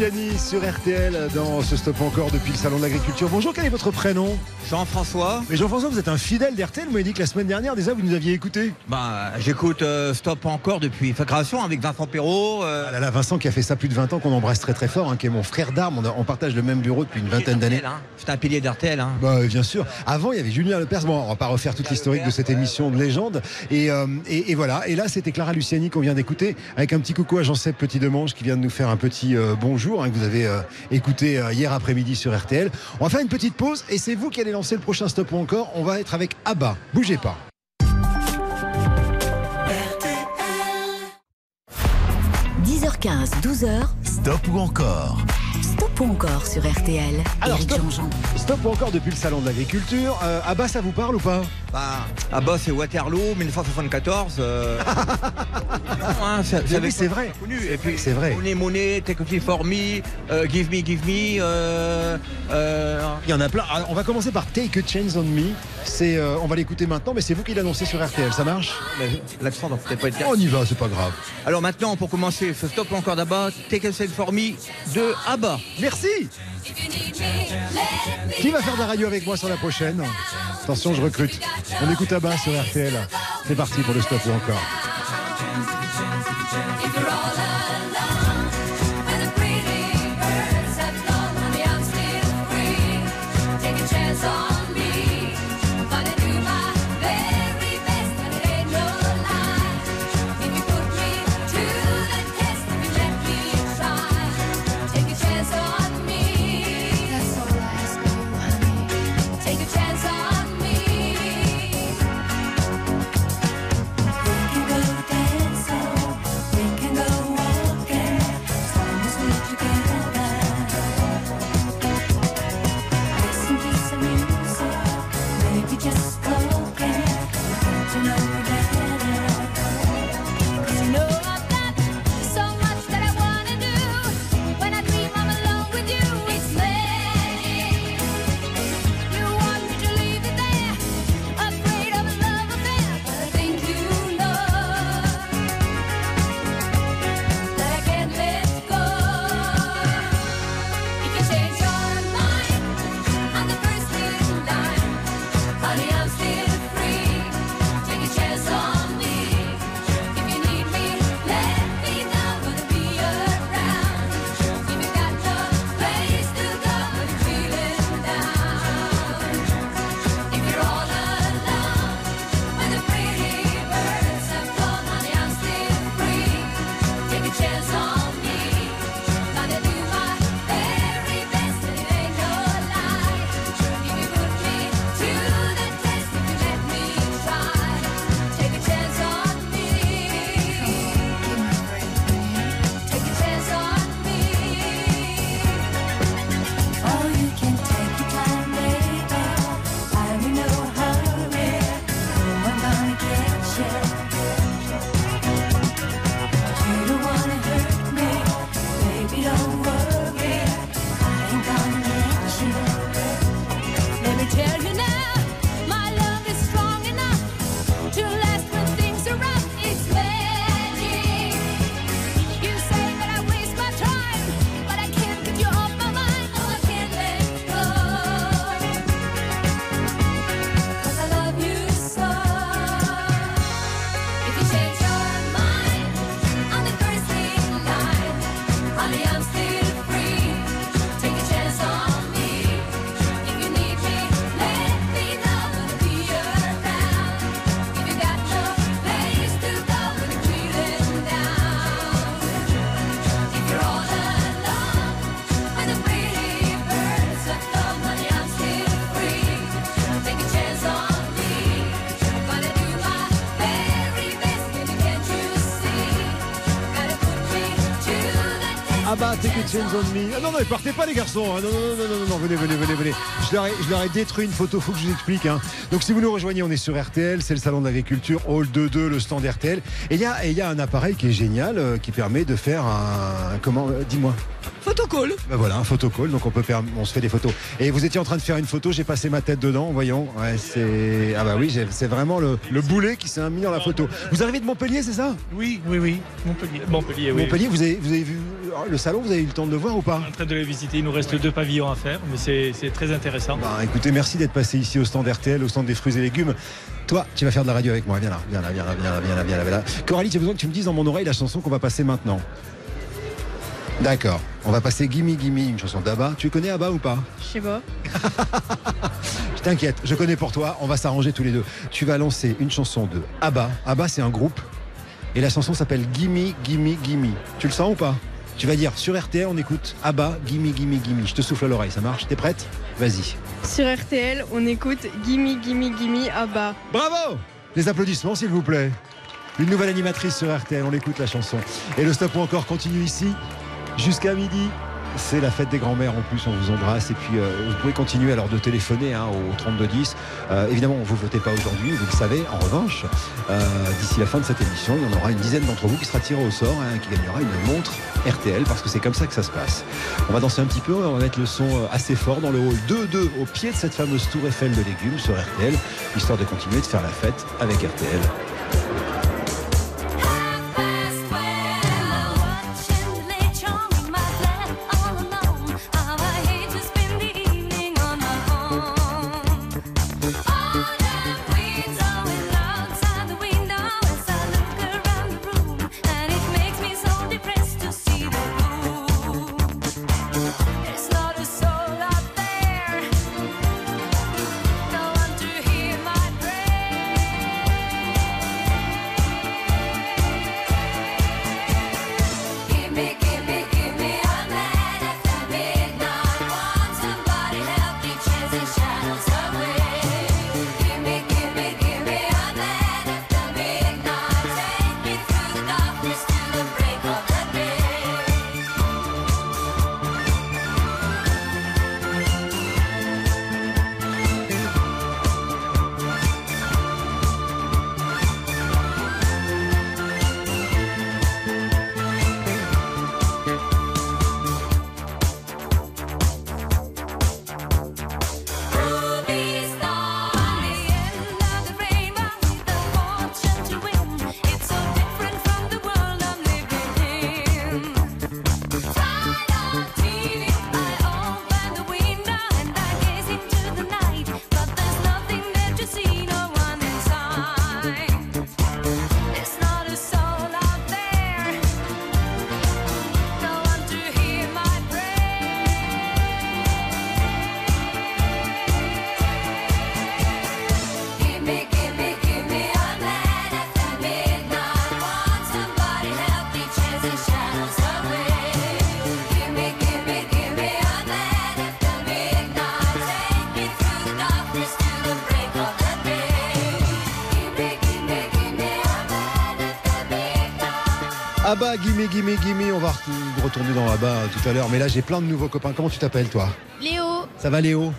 Clara Luciani sur RTL dans ce stop encore depuis le Salon de l'Agriculture. Bonjour, quel est votre prénom? Jean-François. Mais Jean-François, vous êtes un fidèle d'RTL. Vous m'avez dit que la semaine dernière, déjà, vous nous aviez écouté. Bah, j'écoute euh, Stop encore depuis sa création avec Vincent Perrault. euh, Ah là là, Vincent qui a fait ça plus de 20 ans, qu'on embrasse très très fort, hein, qui est mon frère d'armes. On, partage le même bureau depuis une vingtaine d'années. hein. C'est un pilier d'RTL. Hein. Bah, bien sûr. Avant, il y avait Julien Lepers. Bon, on va pas refaire toute l'historique de cette émission de légende. Et, euh, et, et voilà. Et là, c'était Clara Luciani qu'on vient d'écouter, avec un petit coucou à Jean-Seb Petit Demange qui vient de nous faire un petit bonjour hein, que vous avez euh, écouté euh, hier après-midi sur RTL. On va faire une petite pause et c'est vous qui allez lancer le prochain stop ou encore. On va être avec Abba. Bougez pas. 10h15, 12h. Stop ou encore Stop ou encore sur RTL. Alors, Éric stop. Jean-Jean. Stop ou encore depuis le salon de l'agriculture. Euh, Abba, ça vous parle ou pas? Bah, ah bah c'est Waterloo 1974. euh. Non, hein, c'est- oui, vrai. connu. Et puis C'est vrai. Money Money, Take a for me, euh, Give me, Give me. euh, euh, Il y en a plein. Alors, on va commencer par Take a Chance on Me. C'est, euh, on va l'écouter maintenant, mais c'est vous qui l'annoncez sur RTL. Ça marche? L'accent donc peut-être pas être On y va, c'est pas grave. Alors maintenant, pour commencer ce stop encore d'Abba, Take a Side for me de Abba. Merci. Qui va faire de la radio avec moi sur la prochaine Attention, je recrute. On écoute Abba sur RTL. C'est parti pour le stop ou encore. Bah, take a chance on me. Ah non, non, partez pas les garçons. hein. Non, non, non, non, non, venez, venez, venez, venez. Je leur ai, je leur ai détruit une photo, faut que je vous explique. hein. Donc si vous nous rejoignez, on est sur RTL, c'est le salon de l'agriculture, Hall 2-2, le stand RTL. Et il y a, et il y a un appareil qui est génial, euh, qui permet de faire un... Comment euh, Dis-moi. Photocall. Ben voilà, un photocall, donc on peut faire, on se fait des photos. Et vous étiez en train de faire une photo, j'ai passé ma tête dedans, voyons. Ouais, c'est ah bah oui, c'est vraiment le, le boulet qui s'est mis dans la photo. Vous arrivez de Montpellier, c'est ça? Oui, oui, oui. Montpellier. Montpellier, oui. Montpellier, vous avez, vous avez vu le salon, vous avez eu le temps de le voir ou pas? En train de le visiter, il nous reste deux pavillons à faire, mais c'est c'est très intéressant. Bah, écoutez, merci d'être passé ici au stand RTL, au stand des fruits et légumes. Toi, tu vas faire de la radio avec moi. Viens là, viens là, viens là, viens là, viens là, viens là. Viens là. Coralie, j'ai besoin que tu me dises dans mon oreille la chanson qu'on va passer maintenant. D'accord. On va passer Gimme Gimme, une chanson d'Abba. Tu connais Abba ou pas Je sais pas. Je t'inquiète, je connais pour toi. On va s'arranger tous les deux. Tu vas lancer une chanson de Abba. Abba, c'est un groupe. Et la chanson s'appelle Gimme Gimme Gimme. Tu le sens ou pas? Tu vas dire sur RTL, on écoute Abba, Gimme Gimme Gimme. Je te souffle à l'oreille, ça marche T'es prête? Vas-y. Sur RTL, on écoute Gimme Gimme Gimme bas. Bravo Les applaudissements, s'il vous plaît. Une nouvelle animatrice sur RTL, on l'écoute la chanson. Et le stop ou encore continue ici jusqu'à midi. C'est la fête des grands-mères en plus, on vous embrasse. Et puis euh, vous pouvez continuer alors de téléphoner hein, au 3210. Euh, évidemment, vous ne votez pas aujourd'hui, vous le savez. En revanche, euh, d'ici la fin de cette émission, il y en aura une dizaine d'entre vous qui sera tiré au sort, hein, qui gagnera une montre RTL, parce que c'est comme ça que ça se passe. On va danser un petit peu, on va mettre le son euh, assez fort dans le hall 2-2 au pied de cette fameuse tour Eiffel de légumes sur RTL, histoire de continuer de faire la fête avec RTL. Abba, gimme, gimme, gimme. On va re- retourner dans Abba euh, tout à l'heure. Mais là, j'ai plein de nouveaux copains. Comment tu t'appelles, toi? Léo, Ça va, Léo?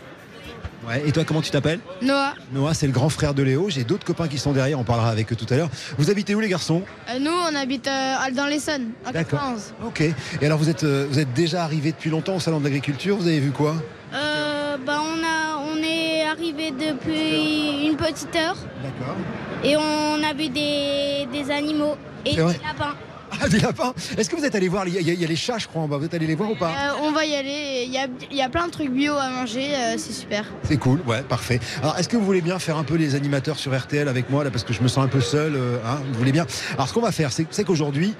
Ouais. Et toi, comment tu t'appelles? Noah. Noah, c'est le grand frère de Léo. J'ai d'autres copains qui sont derrière. On parlera avec eux tout à l'heure. Vous habitez où, les garçons? Euh, nous, on habite euh, dans l'Essonne, en D'accord. 91. Ok. Et alors, vous êtes, euh, vous êtes déjà arrivé depuis longtemps au salon de l'agriculture? Vous avez vu quoi? Euh, bah, on, a, on est arrivé depuis une petite heure D'accord. et on a vu des, des animaux et des lapins. Ah, des lapins Est-ce que vous êtes allé voir Il y, a- y y les chats, je crois, en bas. Vous êtes allé les voir ou pas Euh, on va y aller. Il y a, il y a plein de trucs bio à manger, euh, c'est super. C'est cool, ouais, parfait. Alors, est-ce que vous voulez bien faire un peu les animateurs sur RTL avec moi, là, parce que je me sens un peu seul, euh, hein, vous voulez bien Alors, ce qu'on va faire, c'est qu'aujourd'hui,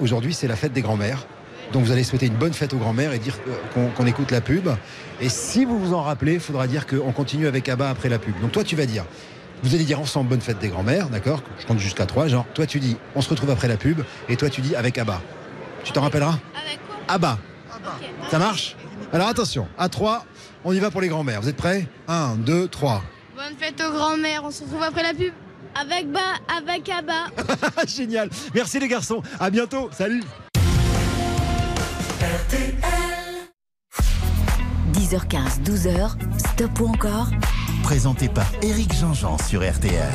aujourd'hui, c'est la fête des grands-mères. Donc, vous allez souhaiter une bonne fête aux grands-mères et dire qu'on qu'on écoute la pub. Et si vous vous en rappelez, il faudra dire qu'on continue avec Abba après la pub. Donc, toi, tu vas dire, vous allez dire ensemble bonne fête des grands-mères, d'accord Je compte jusqu'à 3, genre, toi, tu dis, on se retrouve après la pub, et toi, tu dis avec Abba. Tu t'en rappelleras Avec quoi Abba. Ça marche Alors, attention, à 3, on y va pour les grands-mères. Vous êtes prêts 1, 2, 3. Bonne fête aux grands-mères, on se retrouve après la pub. Avec bas, avec Abba. Génial. Merci les garçons. À bientôt. Salut. RTL. 10h15, 12h, stop ou encore Présenté par Éric Jean-Jean sur RTL.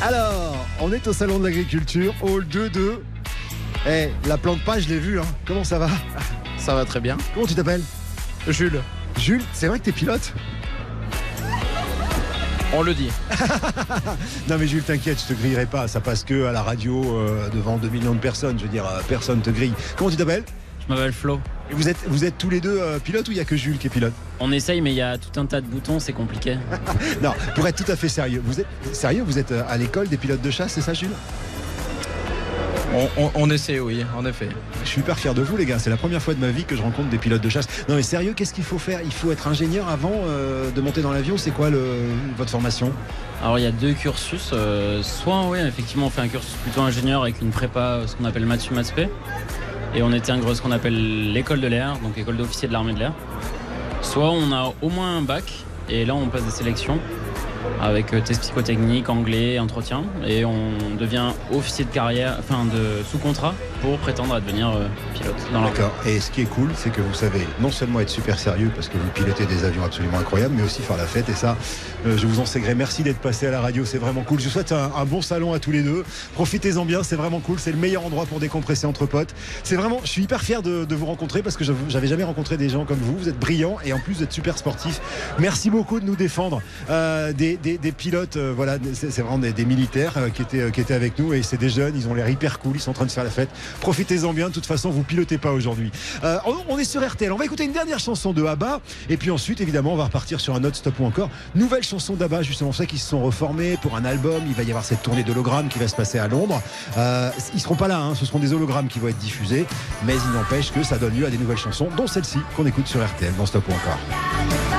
Alors, on est au salon de l'agriculture, hall 2-2. Eh, la plante pas, je l'ai vue. Hein. Comment ça va? Ça va très bien. Comment tu t'appelles? Jules. Jules, c'est vrai que t'es pilote? On le dit. Non mais Jules, t'inquiète, je te grillerai pas. Ça passe que à la radio euh, devant 2 millions de personnes. Je veux dire, euh, personne te grille. Comment tu t'appelles? Je m'appelle Flo. Et vous êtes, vous êtes tous les deux euh, pilotes ou il y a que Jules qui est pilote On essaye, mais il y a tout un tas de boutons, c'est compliqué. Non, pour être tout à fait sérieux, vous êtes sérieux Vous êtes euh, à l'école des pilotes de chasse, c'est ça, Jules? On, on- on essaie, oui, en effet. Je suis hyper fier de vous, les gars. C'est la première fois de ma vie que je rencontre des pilotes de chasse. Non, mais sérieux, qu'est-ce qu'il faut faire? Il faut être ingénieur avant euh, de monter dans l'avion. C'est quoi le, votre formation? Alors il y a deux cursus. euh, soit, oui, effectivement, on fait un cursus plutôt ingénieur avec une prépa, ce qu'on appelle Matsu Matspé. Et on intègre ce qu'on appelle l'école de l'air, donc école d'officier de l'armée de l'air. Soit on a au moins un bac, et là on passe des sélections avec euh, test psychotechnique, anglais, entretien, et on devient officier de carrière, enfin de sous contrat pour prétendre à devenir euh, pilote. D'accord. Et ce qui est cool, c'est que vous savez non seulement être super sérieux parce que vous pilotez des avions absolument incroyables, mais aussi faire la fête. Et ça, euh, je vous en sais Merci d'être passé à la radio. C'est vraiment cool. Je vous souhaite un, bon salon à tous les deux. Profitez-en bien. C'est vraiment cool. C'est le meilleur endroit pour décompresser entre potes. C'est vraiment. Je suis hyper fier de, vous rencontrer parce que j'avais jamais rencontré des gens comme vous. Vous êtes brillants et en plus vous êtes super sportifs. Merci beaucoup de nous défendre. Euh, des, pilotes, voilà, c'est vraiment des, militaires qui étaient qui étaient avec nous et c'est des jeunes. Ils ont l'air hyper cool. Ils sont en train de faire la fête. Profitez-en bien. De toute façon, vous pilotez pas aujourd'hui. Euh, on, est sur RTL. On va écouter une dernière chanson de ABBA. Et puis ensuite, évidemment, on va repartir sur un autre stop ou encore. Nouvelle chanson d'ABBA, justement, c'est qu'ils se sont reformés pour un album. Il va y avoir cette tournée d'hologrammes qui va se passer à Londres. Euh, ils seront pas là, hein. ce seront des hologrammes qui vont être diffusés. Mais il n'empêche que ça donne lieu à des nouvelles chansons, dont celle-ci qu'on écoute sur RTL dans Stop ou encore.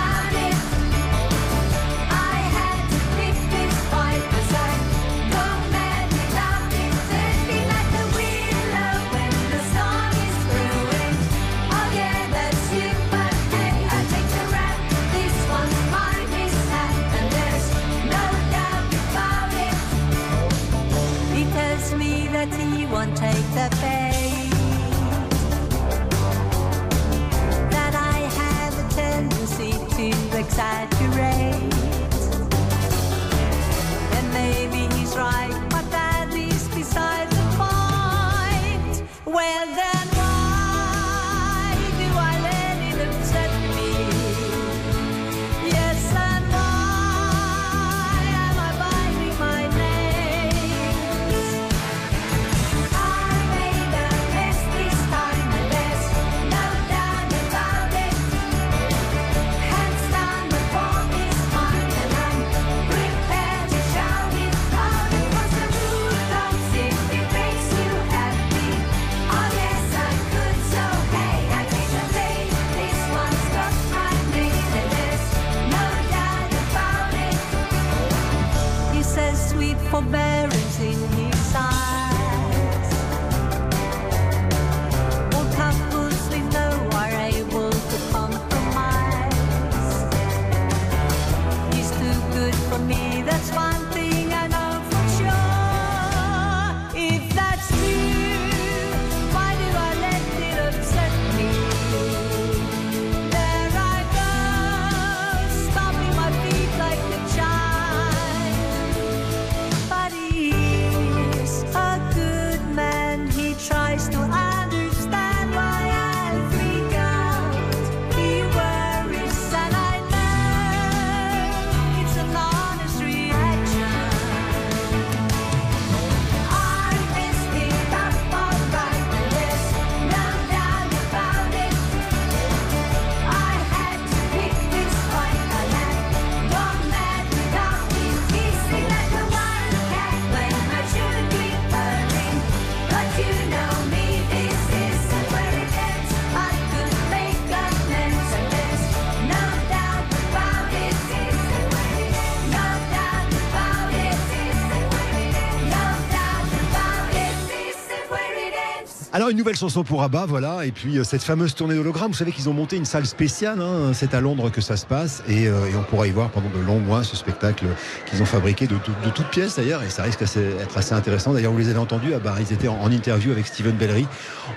Nouvelle chanson pour Abba, voilà, et puis euh, cette fameuse tournée d'hologramme, vous savez qu'ils ont monté une salle spéciale, hein, c'est à Londres que ça se passe, et, euh, on pourra y voir pendant de longs mois ce spectacle qu'ils ont fabriqué de, de- de toutes pièces d'ailleurs, et ça risque d'être assez intéressant. D'ailleurs, vous les avez entendus, Abba, ils étaient en, interview avec Steven Bellery.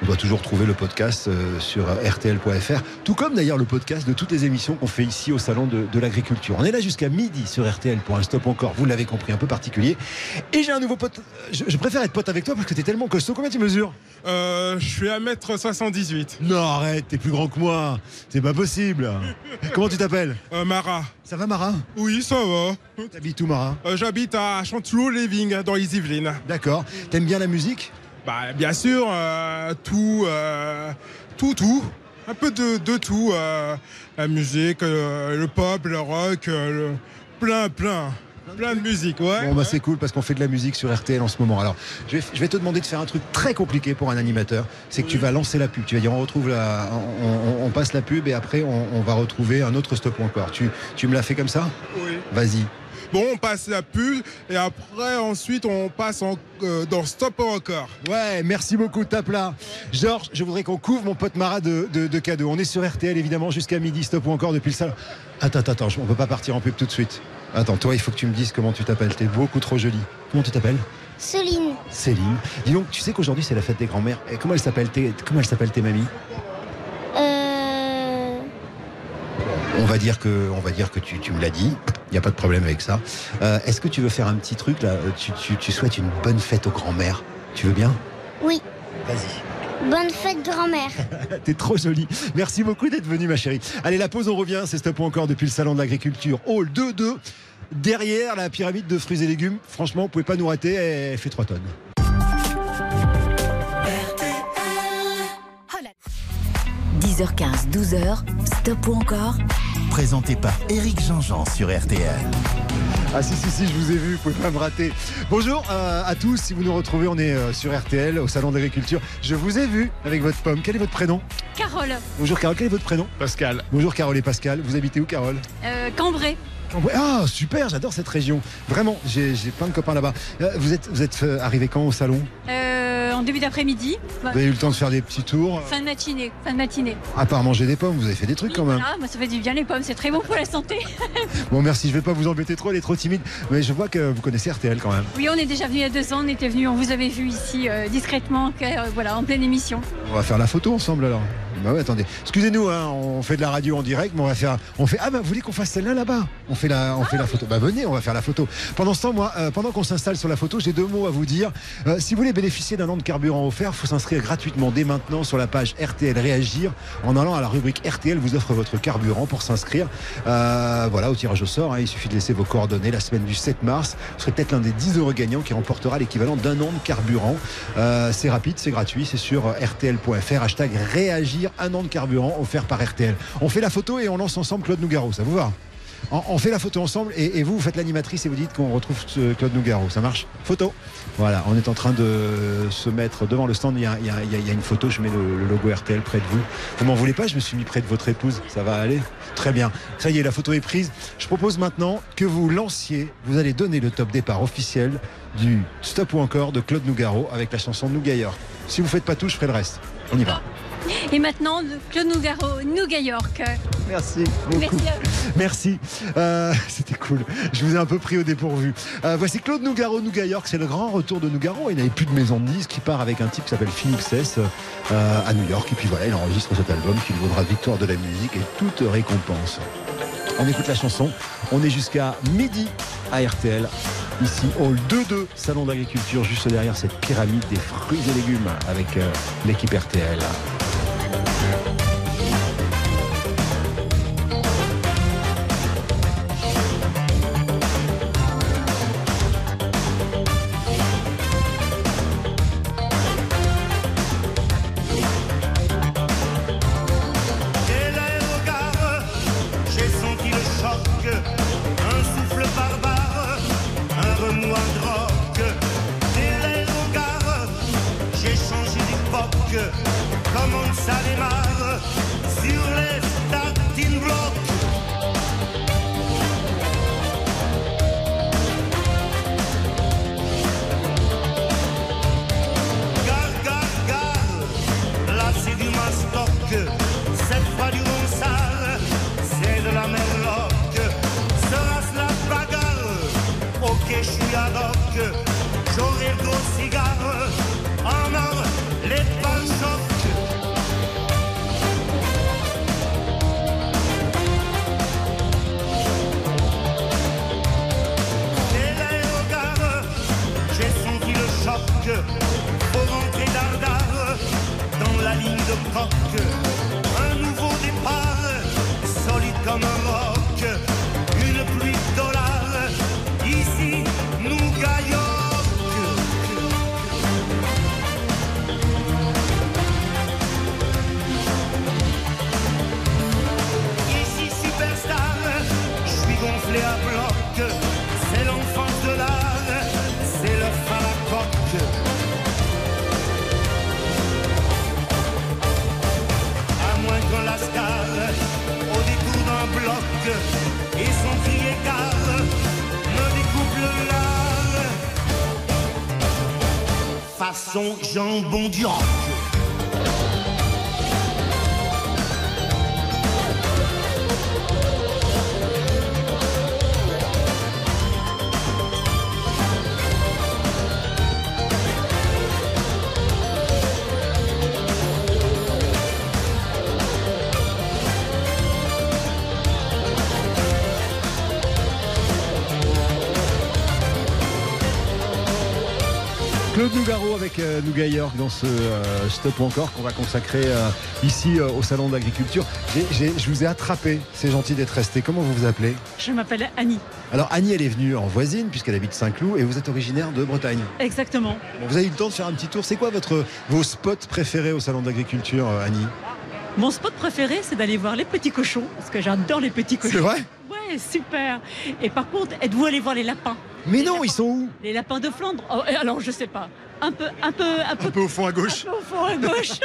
On doit toujours trouver le podcast euh, sur rtl.fr, tout comme d'ailleurs le podcast de toutes les émissions qu'on fait ici au Salon de, l'Agriculture. On est là jusqu'à midi sur RTL pour un stop encore, vous l'avez compris, un peu particulier. Et j'ai un nouveau pote, je, préfère être pote avec toi parce que t'es tellement costaud, combien tu mesures? Je suis à 1m78. Non, arrête, t'es plus grand que moi. C'est pas possible. Comment tu t'appelles? Euh, Mara. Ça va, Mara? Oui, ça va. T'habites où, Mara? Euh, J'habite à Chanteloup-Léving, dans les Yvelines. D'accord. T'aimes bien la musique? Bah, bien sûr, euh, tout, euh, tout, tout. Un peu de, de tout. euh, la musique, euh, le pop, le rock, le- plein, plein. Plein de musique, ouais. Bon, bah c'est cool parce qu'on fait de la musique sur RTL en ce moment. Alors, je vais, je vais te demander de faire un truc très compliqué pour un animateur. C'est que tu vas lancer la pub. Tu vas dire on retrouve la, on, on- on passe la pub et après on, on va retrouver un autre stop ou encore. Tu, tu me l'as fait comme ça? Oui. Vas-y. Bon, on passe la pub et après, ensuite, on passe en- euh, dans Stop ou encore. Ouais, merci beaucoup, tape là. Georges, je voudrais qu'on couvre mon pote Mara de, de- de cadeaux. On est sur RTL évidemment jusqu'à midi, stop ou encore depuis le salon. Attends, attends, attends, on peut pas partir en pub tout de suite. Attends, toi, il faut que tu me dises comment tu t'appelles. T'es beaucoup trop jolie. Comment tu t'appelles? Céline, Céline. Dis donc, tu sais qu'aujourd'hui c'est la fête des grands-mères. Et comment elles s'appellent tes, comment elles s'appellent tes mamies? Euh, On va dire que, on va dire que tu, tu me l'as dit. Il n'y a pas de problème avec ça. Euh, Est-ce que tu veux faire un petit truc là? Tu, tu- tu souhaites une bonne fête aux grands-mères? Tu veux bien? Oui. Vas-y. Bonne fête grand-mère. T'es trop jolie. Merci beaucoup d'être venue, ma chérie. Allez, la pause, on revient. C'est stop ou encore depuis le salon de l'agriculture. Hall 2-2. Derrière la pyramide de fruits et légumes. Franchement, vous pouvez pas nous rater. Elle fait 3 tonnes. 10h15, 12h, stop ou encore? Présenté par Eric Jean-Jean sur RTL. Ah si si si je vous ai vu, vous pouvez pas me rater. Bonjour euh, à tous, si vous nous retrouvez, on est euh, sur RTL au salon d'agriculture. Je vous ai vu avec votre pomme. Quel est votre prénom? Carole, Bonjour Carole, quel est votre prénom? Pascal. Bonjour Carole et Pascal. Vous habitez où Carole? Euh, Cambrai. Cambrai. Ah super, j'adore cette région. Vraiment, j'ai plein de copains là-bas. Euh, vous êtes vous êtes euh, arrivé quand au salon Euh, en début d'après-midi. Vous avez eu le temps de faire des petits tours. Fin de matinée. Fin de matinée. À part manger des pommes, vous avez fait des trucs quand même. Voilà, moi ça fait du bien les pommes, c'est très bon pour la santé. Bon merci, je vais pas vous embêter trop, elle est trop timide. Mais je vois que vous connaissez RTL quand même. oui, on est déjà venu il y a deux ans, on était venu, on vous avait vu ici euh, discrètement, euh, voilà, en pleine émission. On va faire la photo ensemble alors. Bah ouais, attendez. Excusez-nous, hein, on fait de la radio en direct, mais on va faire. On fait. Ah bah vous voulez qu'on fasse celle-là là-bas? On fait la, photo. Bah venez, on va faire la photo. Pendant ce temps, moi, euh, pendant qu'on s'installe sur la photo, j'ai deux mots à vous dire. Euh, si vous voulez bénéficier d'un an de carburant offert, faut s'inscrire gratuitement dès maintenant sur la page RTL Réagir en allant à la rubrique RTL vous offre votre carburant pour s'inscrire. Euh, voilà, au tirage au sort. hein, il suffit de laisser vos coordonnées la semaine du 7 mars. Vous serez peut-être l'un des 10 heureux gagnants qui remportera l'équivalent d'un an de carburant. C'est rapide, c'est gratuit, c'est sur RTL.fr. Hashtag Réagir, un an de carburant offert par RTL. On fait la photo et on lance ensemble Claude Nougaro. Ça vous va on, fait la photo ensemble et, vous, vous faites l'animatrice et vous dites qu'on retrouve Claude Nougaro. Ça marche Photo. Voilà, on est en train de se mettre devant le stand. Il y a, une photo, je mets le, logo RTL près de vous. Vous m'en voulez pas Je me suis mis près de votre épouse. Ça va aller Très bien. Ça y est, la photo est prise. Je propose maintenant que vous lanciez, vous allez donner le top départ officiel du Stop ou encore de Claude Nougaro avec la chanson York. Si vous faites pas tout, je ferai le reste. On y va. Et maintenant, Claude Nougaro, Nougat York. Merci beaucoup. Merci. Euh, C'était cool. Je vous ai un peu pris au dépourvu. Euh, voici Claude Nougaro, Nougat York. C'est le grand retour de Nougaro. Il n'avait plus de maison de disques. Il part avec un type qui s'appelle Philippe Sess euh, à New York. Et puis voilà, il enregistre cet album qui lui vaudra victoire de la musique et toute récompense. On écoute la chanson. On est jusqu'à midi à RTL. Ici, hall 2-2, salon d'agriculture, juste derrière cette pyramide des fruits et légumes avec l'équipe RTL. Dès Façon jambon du roc. Claude Nougaro avec euh, Nougat York dans ce euh, Stop ou encore qu'on va consacrer euh, ici euh, au Salon j'ai- Je vous ai attrapé, c'est gentil d'être resté. Comment vous vous appelez? Je m'appelle Annie. Alors Annie, elle est venue en voisine puisqu'elle habite Saint-Cloud et vous êtes originaire de Bretagne. Exactement. Bon, vous avez eu le temps de faire un petit tour. C'est quoi votre, vos spots préférés au Salon euh, Annie? Mon spot préféré, c'est d'aller voir les petits cochons, parce que j'adore les petits cochons. C'est vrai? Ouais, super. Et par contre, êtes-vous allé voir les lapins? Mais non, ils sont où Les lapins de Flandre Oh, Alors, je sais pas. Un peu, un peu, un peu, Un peu au fond à gauche. au fond à gauche.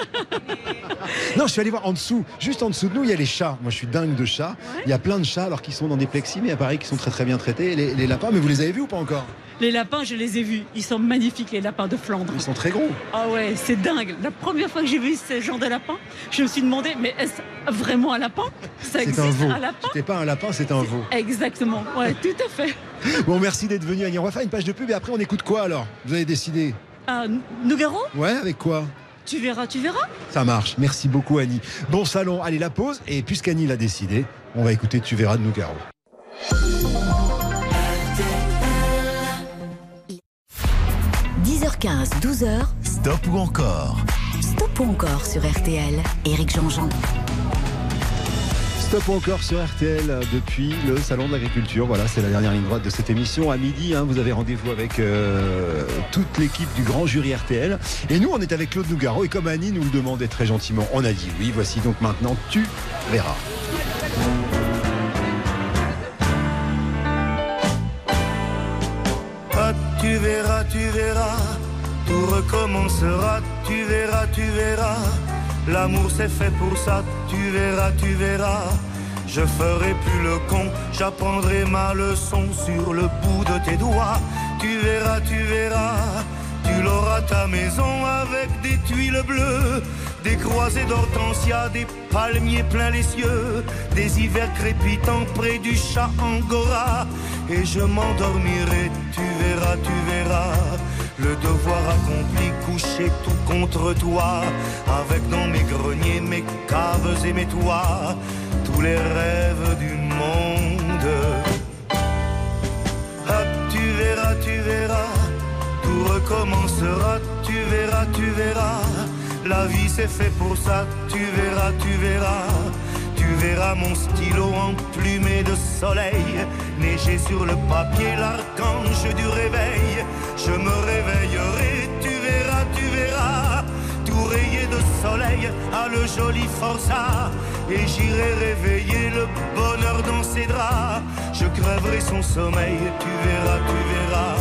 Non, je suis allé voir en dessous. Juste en dessous de nous, il y a les chats. Moi, je suis dingue de chats. Il y a plein de chats alors qu'ils sont dans des plexis, mais appareil qu'ils sont très très bien traités. Les, les lapins, mais vous les avez vus ou pas encore? Les lapins, je les ai vus. Ils sont magnifiques, les lapins de Flandre. Ils sont très gros. Ah ouais, c'est dingue. La première fois que j'ai vu ce genre de lapin, je me suis demandé, mais est-ce vraiment un lapin? Ça C'est existe un veau. lapin? C'était pas un lapin, c'est un veau. Exactement. Ouais, tout à fait. Bon, merci d'être venu, va faire une page de pub et après, on écoute quoi alors? Vous avez décidé? Ah, Nougaro Ouais, avec quoi Tu verras, tu verras. Ça marche. Merci beaucoup, Annie. Bon salon, allez, la pause. Et puisqu'Annie l'a décidé, on va écouter Tu verras de Nougaro. 10h15, 12h. Stop ou encore Stop ou encore sur RTL. Éric Jean-Jean. Stop encore sur RTL depuis le Salon de l'Agriculture. Voilà, c'est la dernière ligne droite de cette émission. À midi, hein, vous avez rendez-vous avec euh, toute l'équipe du grand jury RTL. Et nous, on est avec Claude Nougaro. Et comme Annie nous le demandait très gentiment, on a dit oui. Voici donc maintenant Tu verras. Ah, tu verras, tu verras, tout recommencera, tu verras, tu verras. L'amour c'est fait pour ça, tu verras, tu verras. Je ferai plus le con, j'apprendrai ma leçon sur le bout de tes doigts. Tu verras, tu verras, tu l'auras ta maison avec des tuiles bleues, des croisées d'hortensia, des palmiers pleins les cieux, des hivers crépitants près du chat Angora. Et je m'endormirai, tu verras, tu verras, le devoir accompli, couché tout contre toi, avec dans mes greniers, mes caves et mes toits, tous les rêves du monde. Ah, tu verras, tu verras, tout recommencera, tu verras, tu verras. La vie c'est fait pour ça, tu verras, tu verras. Tu verras mon stylo emplumé de soleil, neiger sur le papier l'archange du réveil. Je me réveillerai, tu verras, tu verras, tout rayé de soleil à le joli forçat. Et j'irai réveiller le bonheur dans ses draps. Je crèverai son sommeil, tu verras, tu verras.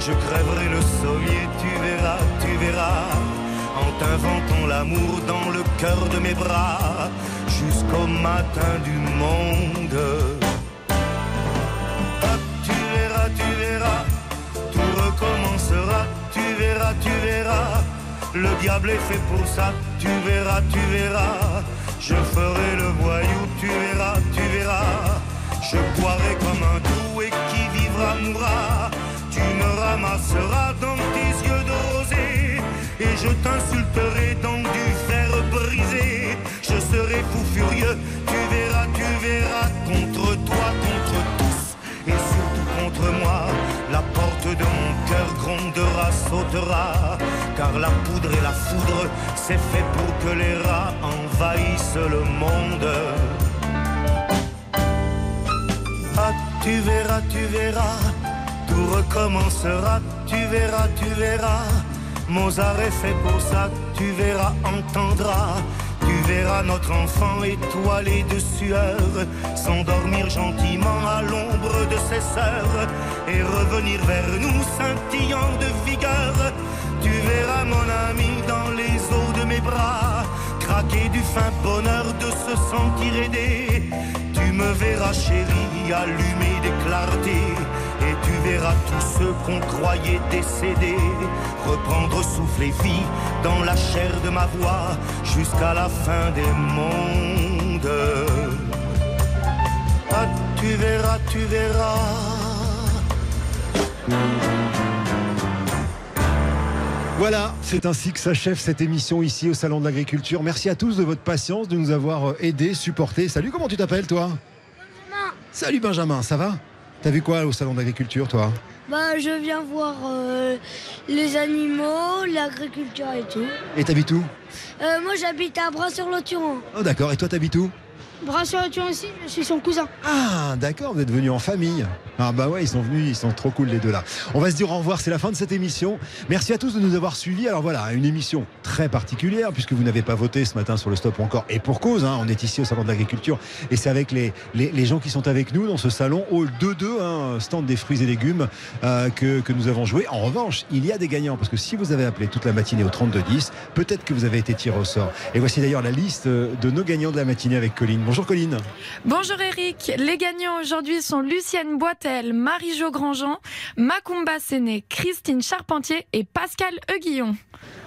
Je crèverai le sommier, tu verras, tu verras. En t'inventant l'amour dans le cœur de mes bras, jusqu'au matin du monde. Hop, tu verras, tu verras, tout recommencera, tu verras, tu verras. Le diable est fait pour ça, tu verras, tu verras. Je ferai le voyou, tu verras, tu verras. Je boirai comme un et qui vivra mourra. Tu me ramasseras dans tes yeux rosée et je t'insulterai dans du fer brisé. Je serai fou furieux, tu verras, tu verras, contre toi, contre tous et surtout contre moi. La porte de mon cœur grondera, sautera, car la poudre et la foudre, c'est fait pour que les rats envahissent le monde. Ah, tu verras, tu verras, tout recommencera, tu verras, tu verras. Mozart est fait pour ça, tu verras, entendras. Tu verras notre enfant étoilé de sueur s'endormir gentiment à l'ombre de ses sœurs et revenir vers nous scintillant de vigueur. Tu verras mon ami dans les eaux de mes bras craquer du fin bonheur de se sentir aidé. Tu me verras chérie allumer des clartés et tu verras tous ceux qu'on croyait décédés reprendre souffle et vie dans la chair de ma voix jusqu'à la fin des mondes. Ah, tu verras, tu verras. Voilà, c'est ainsi que s'achève cette émission ici au Salon de l'Agriculture. Merci à tous de votre patience, de nous avoir aidés, supportés. Salut, comment tu t'appelles toi? Salut Benjamin, ça va? T'as vu quoi au Salon de l'Agriculture toi Bah, je viens voir euh, les animaux, l'agriculture et tout. Et t'habites où Euh, moi, j'habite à Bras-sur-Loturan. Oh d'accord, et toi t'habites où Bras-sur-Loturan aussi, je suis son cousin. Ah d'accord, vous êtes venus en famille. Ah bah ouais, ils sont venus, ils sont trop cool les deux là. On va se dire au revoir, c'est la fin de cette émission. Merci à tous de nous avoir suivis. Alors voilà, une émission très particulière puisque vous n'avez pas voté ce matin sur le stop encore et pour cause. hein. on est ici au salon de l'agriculture et c'est avec les, gens qui sont avec nous dans ce salon hall 2-2, hein, stand des fruits et légumes euh, que, que nous avons joué. En revanche, il y a des gagnants parce que si vous avez appelé toute la matinée au 3210, peut-être que vous avez été tiré au sort. Et voici d'ailleurs la liste euh, de nos gagnants de la matinée avec Colline. Bonjour Colline. Bonjour Eric, les gagnants aujourd'hui sont Lucienne Boitel, Marie-Jo Grandjean, Macumba Séné, Christine Charpentier et Pascal Euguillon.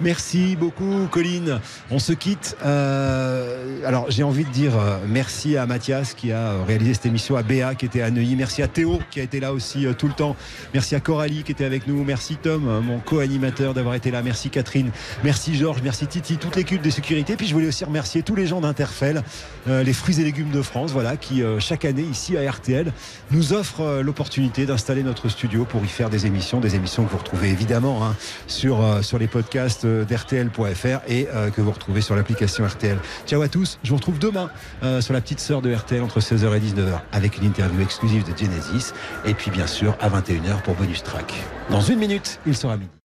Merci beaucoup, Colline. On se quitte. Euh, alors, j'ai envie de dire euh, merci à Mathias qui a réalisé cette émission, à Béa qui était à Neuilly. Merci à Théo qui a été là aussi euh, tout le temps. Merci à Coralie qui était avec nous. Merci Tom, euh, mon co-animateur, d'avoir été là. Merci Catherine. Merci Georges. Merci Titi, toute l'équipe de sécurité. Puis je voulais aussi remercier tous les gens d'Interfell, euh, les fruits et légumes de France, voilà, qui chaque année ici à RTL nous offrent l'opportunité d'installer notre studio pour y faire des émissions, des émissions que vous retrouvez évidemment hein, sur, sur les podcasts euh, d'RTL.fr et euh, que vous retrouvez sur l'application RTL. Ciao à tous, je vous retrouve demain euh, sur la petite sœur de RTL entre 16h et 19h avec une interview exclusive de Genesis et puis bien sûr à 21h pour Bonus Track. Dans une minute, il sera midi.